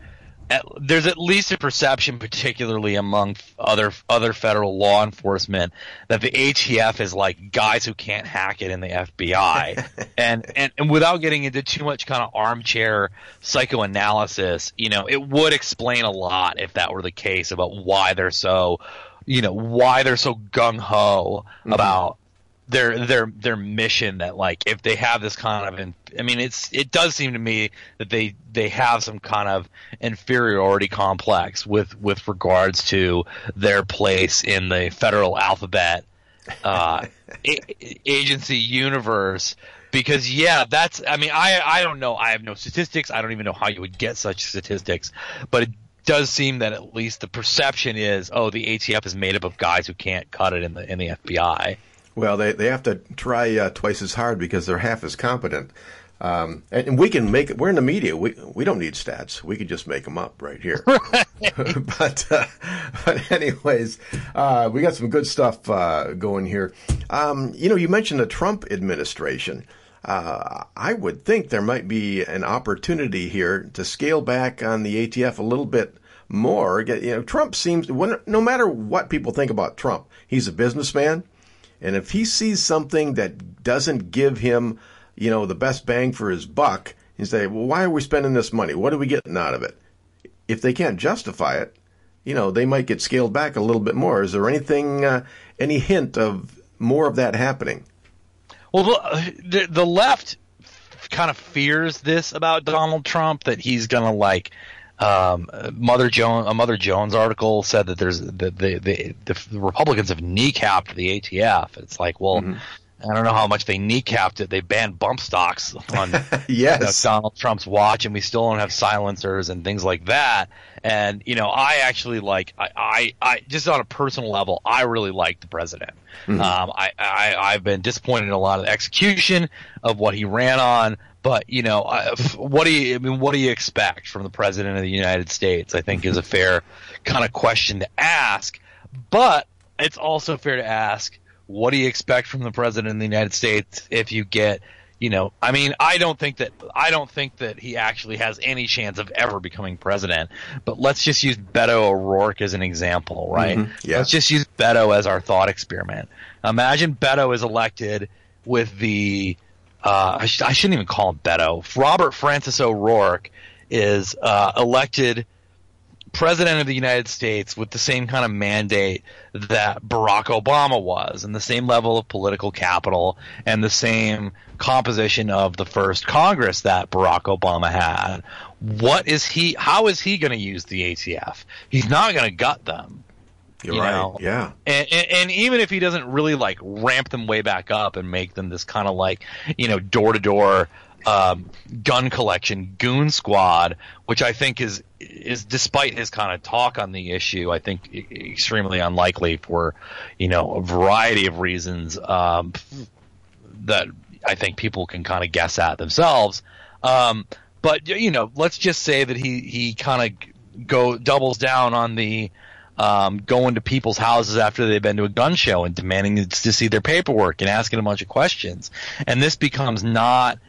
at, there's at least a perception, particularly among other other federal law enforcement, that the ATF is like guys who can't hack it in the FBI. and, and and without getting into too much kind of armchair psychoanalysis, you know, it would explain a lot if that were the case about why they're so, you know, why they're so gung ho mm-hmm. about their their their mission that like if they have this kind of I mean it's it does seem to me that they they have some kind of inferiority complex with with regards to their place in the federal alphabet uh, a- agency universe. Because yeah that's I mean I I don't know. I have no statistics. I don't even know how you would get such statistics. But it does seem that at least the perception is oh the ATF is made up of guys who can't cut it in the in the FBI well, they, they have to try uh, twice as hard because they're half as competent. Um, and, and, we can make it. We're in the media. We we don't need stats. We can just make them up right here. but uh, but anyways, uh, we got some good stuff uh, going here. Um, you know, you mentioned the Trump administration. Uh, I would think there might be an opportunity here to scale back on the ATF a little bit more. You know, Trump seems no matter what people think about Trump, he's a businessman. And if he sees something that doesn't give him, you know, the best bang for his buck, he say, well, why are we spending this money? What are we getting out of it? If they can't justify it, you know, they might get scaled back a little bit more. Is there anything, uh, any hint of more of that happening? Well, the, the left kind of fears this about Donald Trump that he's going to like um, Mother Jones, a Mother Jones article said that there's the the, the, the Republicans have kneecapped the ATF. It's like, well, mm-hmm. I don't know how much they kneecapped it. They banned bump stocks on yes. you know, Donald Trump's watch, and we still don't have silencers and things like that. And you know, I actually like I, I, I just on a personal level, I really like the president. Mm-hmm. Um, I, I I've been disappointed in a lot of the execution of what he ran on. But you know, what do you? I mean, what do you expect from the president of the United States? I think is a fair kind of question to ask. But it's also fair to ask, what do you expect from the president of the United States if you get, you know, I mean, I don't think that I don't think that he actually has any chance of ever becoming president. But let's just use Beto O'Rourke as an example, right? Mm-hmm. Yeah. Let's just use Beto as our thought experiment. Imagine Beto is elected with the uh, I, sh- I, shouldn't even call him Beto. Robert Francis O'Rourke is uh, elected president of the United States with the same kind of mandate that Barack Obama was, and the same level of political capital, and the same composition of the first Congress that Barack Obama had. What is he? How is he going to use the ATF? He's not going to gut them. You're you right. Know? Yeah. And, and, and even if he doesn't really like ramp them way back up and make them this kind of like you know door to door gun collection goon squad, which I think is is despite his kind of talk on the issue, I think extremely unlikely for you know a variety of reasons um, that I think people can kind of guess at themselves. Um, but you know, let's just say that he he kind of go doubles down on the um, going to people's houses after they've been to a gun show and demanding to see their paperwork and asking a bunch of questions. And this becomes not,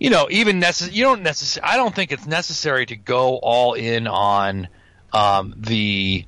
you know, even necessary. You don't necessarily. I don't think it's necessary to go all in on um, the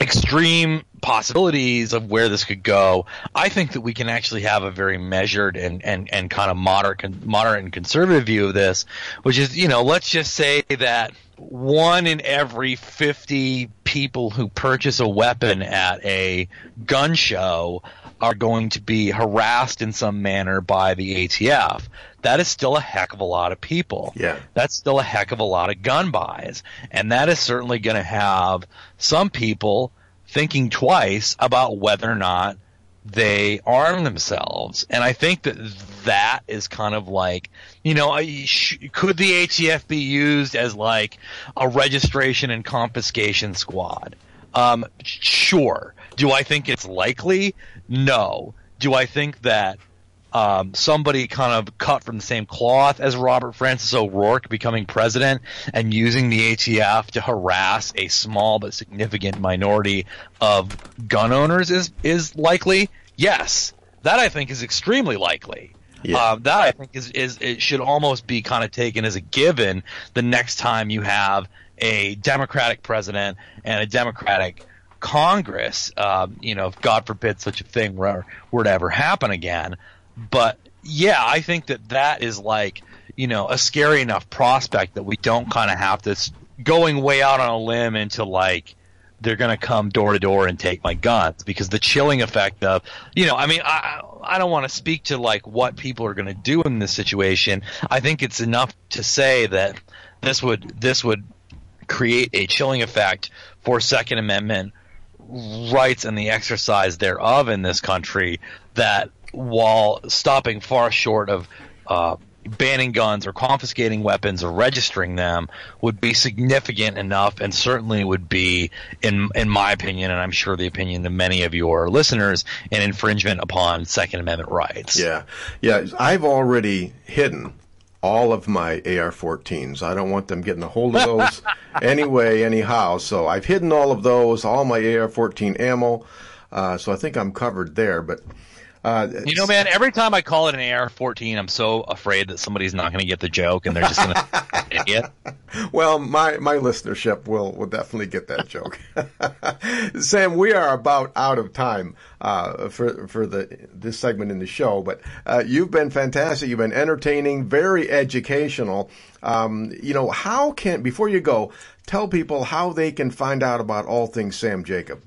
extreme possibilities of where this could go. I think that we can actually have a very measured and, and, and kind of moderate, moderate and conservative view of this, which is, you know, let's just say that one in every 50 people who purchase a weapon at a gun show are going to be harassed in some manner by the ATF. That is still a heck of a lot of people. Yeah. That's still a heck of a lot of gun buys. And that is certainly going to have some people thinking twice about whether or not they arm themselves. And I think that that is kind of like, you know, could the ATF be used as like a registration and confiscation squad? Um, sure. Do I think it's likely? No. Do I think that um, somebody kind of cut from the same cloth as Robert Francis O'Rourke becoming president and using the ATF to harass a small but significant minority of gun owners is is likely. Yes, that I think is extremely likely. Yeah. Uh, that I think is is it should almost be kind of taken as a given the next time you have a Democratic president and a Democratic Congress. Um, you know, if God forbid such a thing were, were to ever happen again, but yeah, I think that that is like you know a scary enough prospect that we don't kind of have to going way out on a limb into like they're going to come door to door and take my guns because the chilling effect of you know I mean I I don't want to speak to like what people are going to do in this situation. I think it's enough to say that this would this would create a chilling effect for Second Amendment rights and the exercise thereof in this country that while stopping far short of uh, banning guns or confiscating weapons or registering them would be significant enough and certainly would be in in my opinion and I'm sure the opinion of many of your listeners an infringement upon second amendment rights. Yeah. Yeah, I've already hidden all of my AR-14s. I don't want them getting a hold of those anyway anyhow. So I've hidden all of those, all my AR-14 ammo. Uh, so I think I'm covered there, but uh, you know, man, every time I call it an AR-14, I'm so afraid that somebody's not going to get the joke and they're just going to idiot. Well, my my listenership will will definitely get that joke. Sam, we are about out of time uh, for for the this segment in the show, but uh, you've been fantastic. You've been entertaining, very educational. Um, you know, how can before you go, tell people how they can find out about all things Sam Jacob.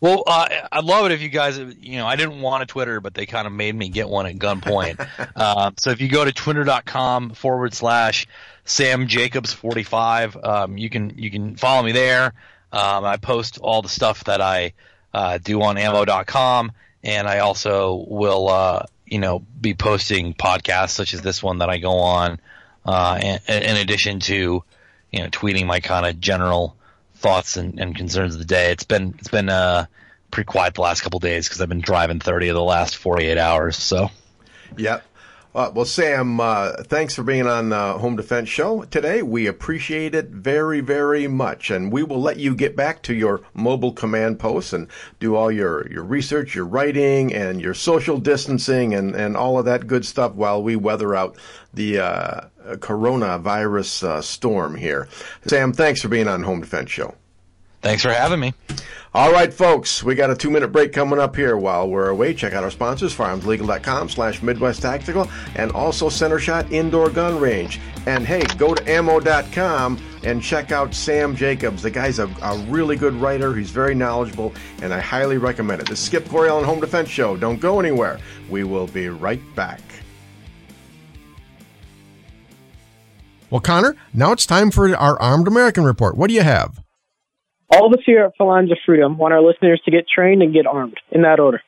Well, uh, I'd love it if you guys, you know, I didn't want a Twitter, but they kind of made me get one at gunpoint. uh, so if you go to twitter.com forward slash Sam Jacobs 45, um, you can, you can follow me there. Um, I post all the stuff that I uh, do on ammo.com. And I also will, uh, you know, be posting podcasts such as this one that I go on, uh, in, in addition to, you know, tweeting my kind of general thoughts and, and concerns of the day. It's been it's been uh, pretty quiet the last couple days because I've been driving 30 of the last 48 hours. So, yeah. Uh, well, Sam, uh, thanks for being on the Home Defense Show today. We appreciate it very, very much, and we will let you get back to your mobile command posts and do all your, your research, your writing, and your social distancing, and, and all of that good stuff while we weather out the uh, coronavirus uh, storm here. Sam, thanks for being on Home Defense Show. Thanks for having me. All right, folks, we got a two minute break coming up here. While we're away, check out our sponsors, firearmslegal.com slash Midwest Tactical, and also Center Shot Indoor Gun Range. And hey, go to ammo.com and check out Sam Jacobs. The guy's a, a really good writer. He's very knowledgeable, and I highly recommend it. This is Skip Coryell and Home Defense Show. Don't go anywhere. We will be right back. Well, Connor, now it's time for our Armed American Report. What do you have? All of us here at Frontlines of Freedom want our listeners to get trained and get armed, in that order.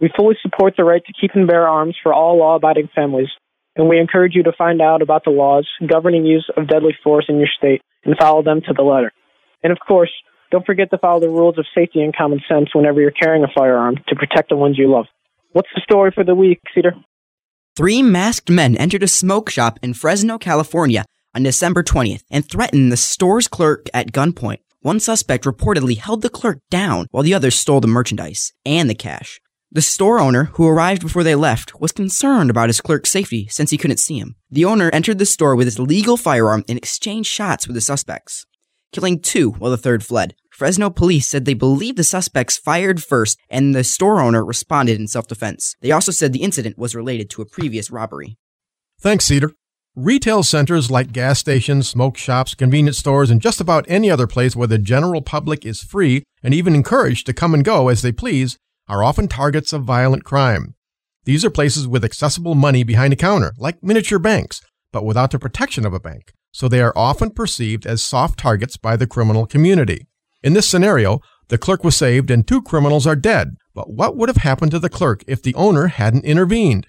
We fully support the right to keep and bear arms for all law abiding families, and we encourage you to find out about the laws governing use of deadly force in your state and follow them to the letter. And of course, don't forget to follow the rules of safety and common sense whenever you're carrying a firearm to protect the ones you love. What's the story for the week, Cedar? Three masked men entered a smoke shop in Fresno, California on December 20th and threatened the store's clerk at gunpoint. One suspect reportedly held the clerk down while the others stole the merchandise and the cash. The store owner, who arrived before they left, was concerned about his clerk's safety since he couldn't see him. The owner entered the store with his legal firearm and exchanged shots with the suspects, killing two while the third fled. Fresno police said they believe the suspects fired first and the store owner responded in self defense. They also said the incident was related to a previous robbery. Thanks, Cedar. Retail centers like gas stations, smoke shops, convenience stores, and just about any other place where the general public is free and even encouraged to come and go as they please are often targets of violent crime. These are places with accessible money behind a counter, like miniature banks, but without the protection of a bank, so they are often perceived as soft targets by the criminal community. In this scenario, The clerk was saved and two criminals are dead. But what would have happened to the clerk if the owner hadn't intervened?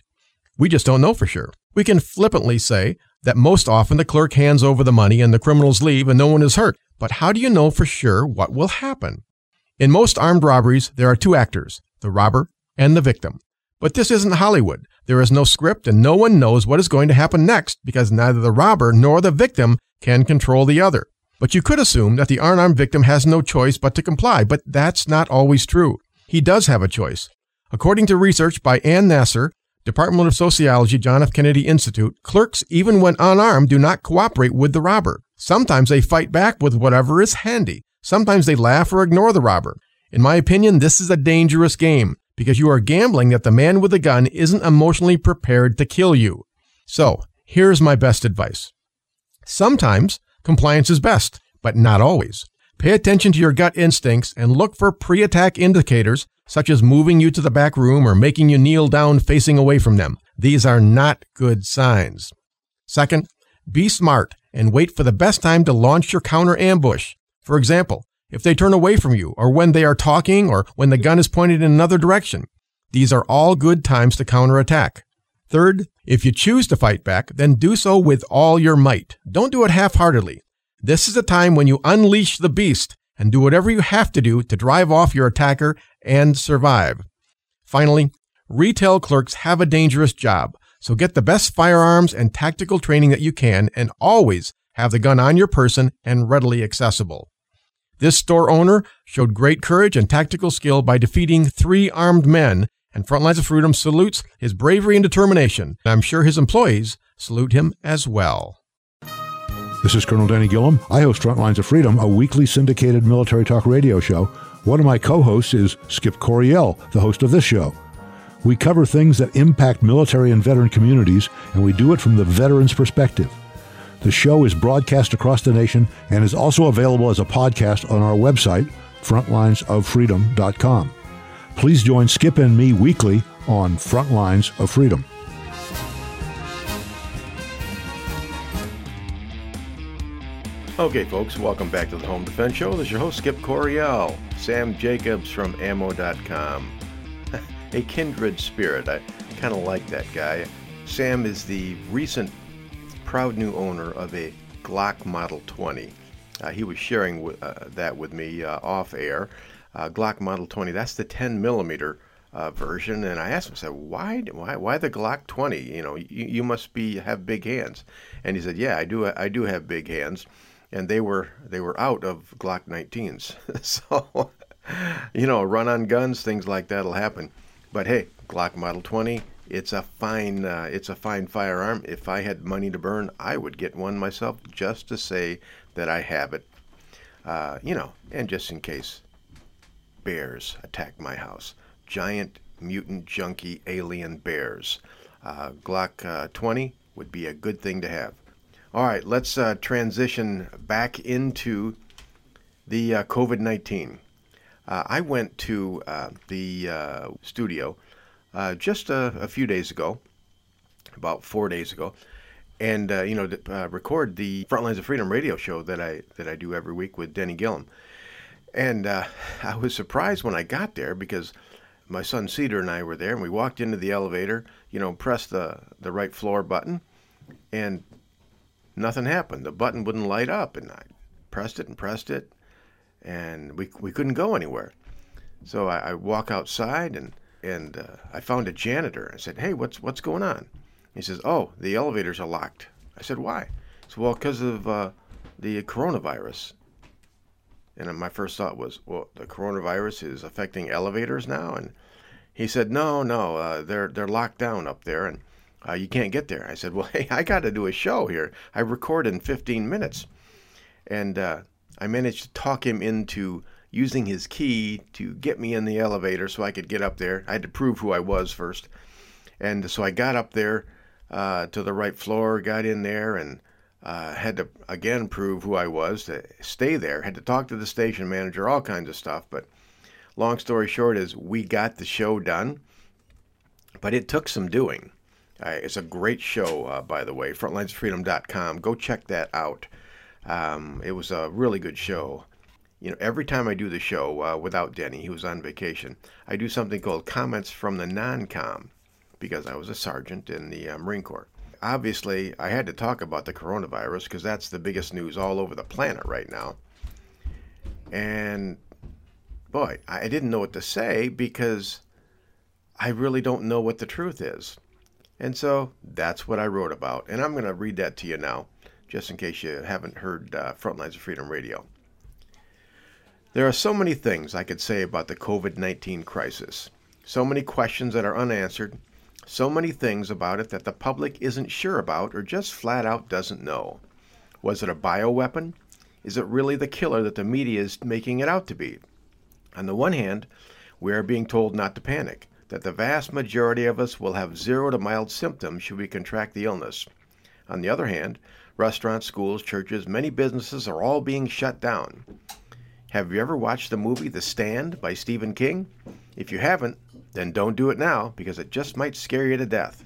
We just don't know for sure. We can flippantly say that most often the clerk hands over the money and the criminals leave and no one is hurt. But how do you know for sure what will happen? In most armed robberies, there are two actors, the robber and the victim. But this isn't Hollywood. There is no script and no one knows what is going to happen next because neither the robber nor the victim can control the other. But you could assume that the unarmed victim has no choice but to comply, but that's not always true. He does have a choice. According to research by Ann Nasser, Department of Sociology, John F. Kennedy Institute, clerks, even when unarmed, do not cooperate with the robber. Sometimes they fight back with whatever is handy. Sometimes they laugh or ignore the robber. In my opinion, this is a dangerous game because you are gambling that the man with the gun isn't emotionally prepared to kill you. So, here's my best advice. Sometimes compliance is best, but not always. Pay attention to your gut instincts and look for pre attack indicators such as moving you to the back room or making you kneel down facing away from them. These are not good signs. Second, be smart and wait for the best time to launch your counter ambush. For example, if they turn away from you, or when they are talking, or when the gun is pointed in another direction. These are all good times to counterattack. Third, if you choose to fight back, then do so with all your might. Don't do it half heartedly. This is a time when you unleash the beast and do whatever you have to do to drive off your attacker and survive. Finally, retail clerks have a dangerous job, so get the best firearms and tactical training that you can and always have the gun on your person and readily accessible. This store owner showed great courage and tactical skill by defeating three armed men, and Frontlines of Freedom salutes his bravery and determination. I'm sure his employees salute him as well. This is Colonel Denny Gillem. I host Frontlines of Freedom, a weekly syndicated military talk radio show. One of my co hosts is Skip Coryell, the host of this show. We cover things that impact military and veteran communities, and we do it from the veteran's perspective. The show is broadcast across the nation and is also available as a podcast on our website, frontlinesoffreedom.com. Please join Skip and me weekly on Frontlines of Freedom. Okay, folks, welcome back to the Home Defense Show. This is your host, Skip Coryell. Sam Jacobs from Ammo.com. A kindred spirit. I kind of like that guy. Sam is the recent proud new owner of a Glock Model 20. Uh, he was sharing w- uh, that with me uh, off air. Uh, Glock Model 20, that's the 10 millimeter uh, version. And I asked him, I said, why, why, why the Glock 20? You know, you, you must be have big hands. And he said, yeah, I do, I do have big hands and they were they were out of Glock 19s. so, you know, run on guns, things like that'll happen. But hey, Glock Model 20, it's a fine uh, it's a fine firearm. If I had money to burn, I would get one myself just to say that I have it. Uh, you know, and just in case bears attack my house, giant mutant junkie alien bears. Uh, Glock uh, 20 would be a good thing to have. All right, let's uh, transition back into the uh, COVID 19. Uh, I went to uh, the uh, studio uh, just a, a, few days ago, about four days ago, and you know, record the Frontlines of Freedom radio show that I that I do every week with Denny Gillem. And I was surprised when I got there because my son Cedar and I were there, and we walked into the elevator. You know, pressed the the right floor button, and nothing happened. The button wouldn't light up, and I pressed it and pressed it, and we we couldn't go anywhere. So I, I walk outside and and uh, I found a janitor. I said, "Hey, what's what's going on?" He says, "Oh, the elevators are locked." I said, "Why?" He said, "Well, because of uh, the coronavirus." And my first thought was, "Well, the coronavirus is affecting elevators now." And he said, "No, no, uh, they're they're locked down up there." And uh, you can't get there. I said, well, hey, I got to do a show here. I record in 15 minutes. And uh, I managed to talk him into using his key to get me in the elevator so I could get up there. I had to prove who I was first. And so I got up there uh, to the right floor, got in there, and uh, had to again prove who I was to stay there. Had to talk to the station manager, all kinds of stuff. But long story short is we got the show done, but it took some doing. Uh, it's a great show, uh, by the way, frontlinesfreedom.com. Go check that out. Um, it was a really good show. you know, every time I do the show uh, without Denny, he was on vacation, I do something called comments from the non-com because I was a sergeant in the uh, Marine Corps. Obviously, I had to talk about the coronavirus because that's the biggest news all over the planet right now. And boy, I didn't know what to say because I really don't know what the truth is. And so that's what I wrote about. And I'm going to read that to you now, just in case you haven't heard uh, Frontlines of Freedom Radio. There are so many things I could say about the COVID 19 crisis, so many questions that are unanswered, so many things about it that the public isn't sure about or just flat out doesn't know. Was it a bioweapon? Is it really the killer that the media is making it out to be? On the one hand, we are being told not to panic, that the vast majority of us will have zero to mild symptoms should we contract the illness. On the other hand, restaurants, schools, churches, many businesses are all being shut down. Have you ever watched the movie The Stand by Stephen King? If you haven't, then don't do it now because it just might scare you to death.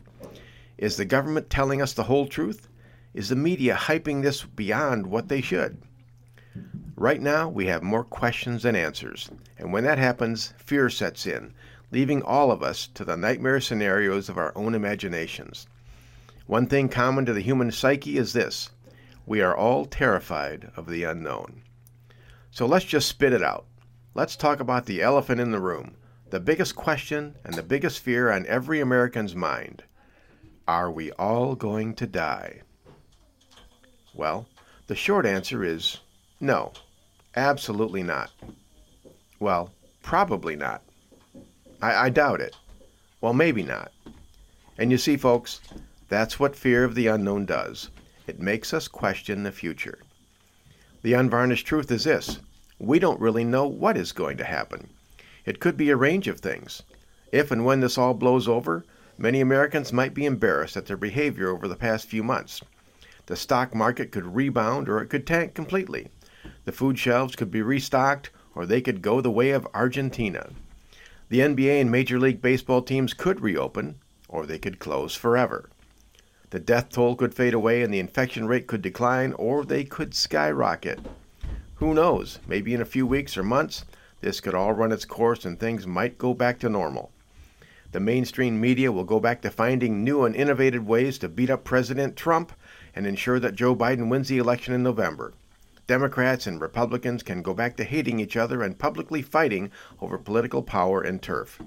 Is the government telling us the whole truth? Is the media hyping this beyond what they should? Right now, we have more questions than answers, and when that happens, fear sets in, leaving all of us to the nightmare scenarios of our own imaginations. One thing common to the human psyche is this we are all terrified of the unknown. So let's just spit it out. Let's talk about the elephant in the room, the biggest question and the biggest fear on every American's mind. Are we all going to die? Well, the short answer is no, absolutely not. Well, probably not. I, I doubt it. Well, maybe not. And you see, folks, that's what fear of the unknown does. It makes us question the future. The unvarnished truth is this we don't really know what is going to happen. It could be a range of things. If and when this all blows over, many Americans might be embarrassed at their behavior over the past few months. The stock market could rebound or it could tank completely. The food shelves could be restocked or they could go the way of Argentina. The NBA and Major League Baseball teams could reopen or they could close forever. The death toll could fade away and the infection rate could decline or they could skyrocket. Who knows? Maybe in a few weeks or months, this could all run its course and things might go back to normal. The mainstream media will go back to finding new and innovative ways to beat up President Trump and ensure that Joe Biden wins the election in November. Democrats and Republicans can go back to hating each other and publicly fighting over political power and turf.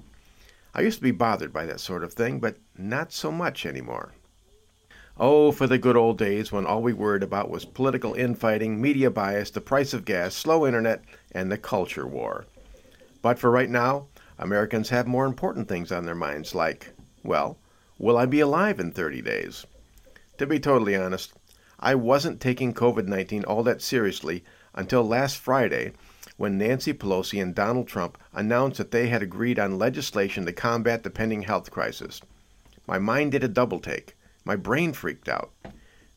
I used to be bothered by that sort of thing, but not so much anymore. Oh, for the good old days when all we worried about was political infighting, media bias, the price of gas, slow internet, and the culture war. But for right now, Americans have more important things on their minds, like, well, will I be alive in 30 days? To be totally honest, I wasn't taking COVID 19 all that seriously until last Friday when Nancy Pelosi and Donald Trump announced that they had agreed on legislation to combat the pending health crisis. My mind did a double take. My brain freaked out.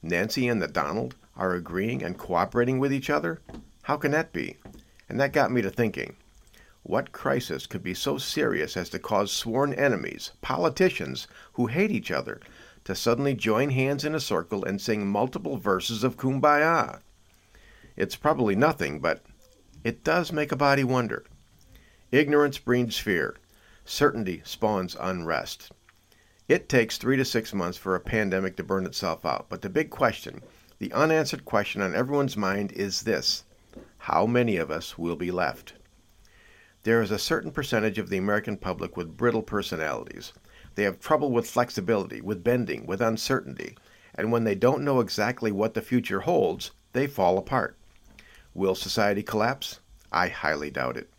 Nancy and the Donald are agreeing and cooperating with each other? How can that be? And that got me to thinking. What crisis could be so serious as to cause sworn enemies, politicians who hate each other, to suddenly join hands in a circle and sing multiple verses of Kumbaya? It's probably nothing, but it does make a body wonder. Ignorance breeds fear. Certainty spawns unrest. It takes three to six months for a pandemic to burn itself out. But the big question, the unanswered question on everyone's mind is this How many of us will be left? There is a certain percentage of the American public with brittle personalities. They have trouble with flexibility, with bending, with uncertainty, and when they don't know exactly what the future holds, they fall apart. Will society collapse? I highly doubt it.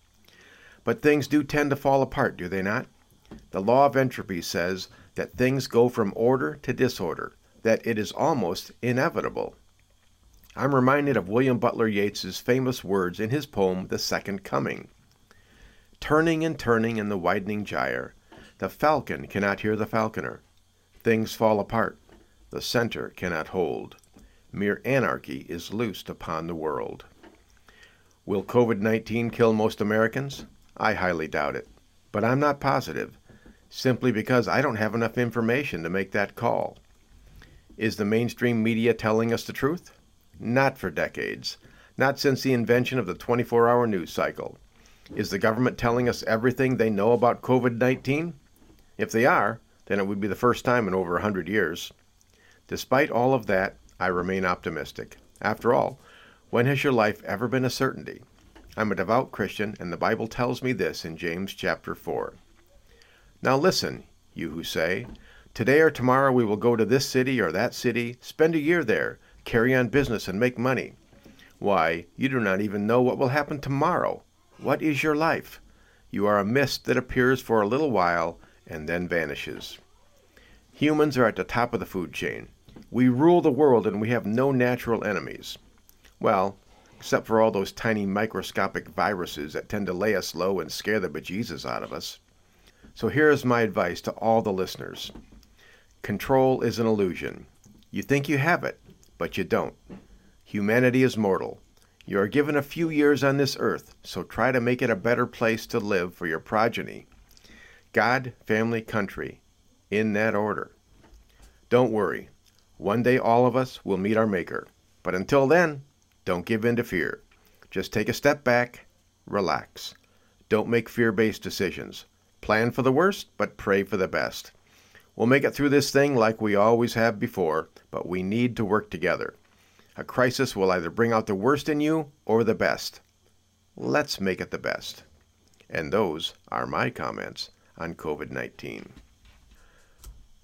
But things do tend to fall apart, do they not? The law of entropy says that things go from order to disorder, that it is almost inevitable. I'm reminded of William Butler Yeats's famous words in his poem The Second Coming. Turning and turning in the widening gyre, the falcon cannot hear the falconer. Things fall apart, the center cannot hold. Mere anarchy is loosed upon the world. Will COVID 19 kill most Americans? I highly doubt it, but I'm not positive simply because I don't have enough information to make that call. Is the mainstream media telling us the truth? Not for decades. Not since the invention of the 24 hour news cycle. Is the government telling us everything they know about COVID 19? If they are, then it would be the first time in over a 100 years. Despite all of that, I remain optimistic. After all, when has your life ever been a certainty? I'm a devout Christian, and the Bible tells me this in James chapter 4. Now listen, you who say, Today or tomorrow we will go to this city or that city, spend a year there, carry on business, and make money. Why, you do not even know what will happen tomorrow. What is your life? You are a mist that appears for a little while and then vanishes. Humans are at the top of the food chain. We rule the world and we have no natural enemies. Well, except for all those tiny microscopic viruses that tend to lay us low and scare the bejesus out of us. So here is my advice to all the listeners Control is an illusion. You think you have it, but you don't. Humanity is mortal. You are given a few years on this earth, so try to make it a better place to live for your progeny. God, family, country, in that order. Don't worry. One day all of us will meet our Maker. But until then, don't give in to fear. Just take a step back, relax. Don't make fear based decisions. Plan for the worst, but pray for the best. We'll make it through this thing like we always have before, but we need to work together. A crisis will either bring out the worst in you or the best. Let's make it the best. And those are my comments on COVID 19.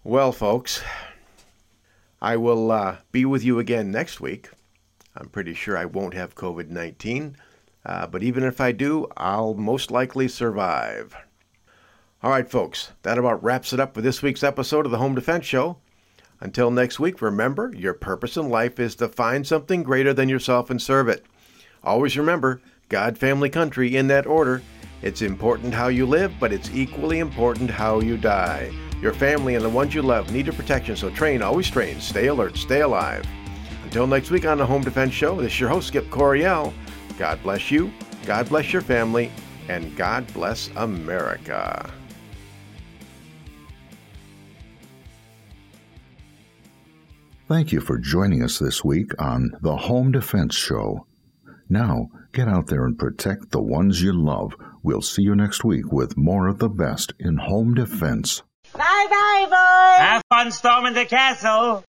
Well, folks, I will uh, be with you again next week. I'm pretty sure I won't have COVID 19, uh, but even if I do, I'll most likely survive. All right, folks, that about wraps it up for this week's episode of the Home Defense Show. Until next week, remember your purpose in life is to find something greater than yourself and serve it. Always remember God, family, country in that order. It's important how you live, but it's equally important how you die. Your family and the ones you love need your protection, so train, always train, stay alert, stay alive. Until next week on the Home Defense Show, this is your host, Skip Coryell. God bless you, God bless your family, and God bless America. Thank you for joining us this week on the Home Defense Show. Now, get out there and protect the ones you love. We'll see you next week with more of the best in home defense. Bye bye, boys! Have fun storming the castle!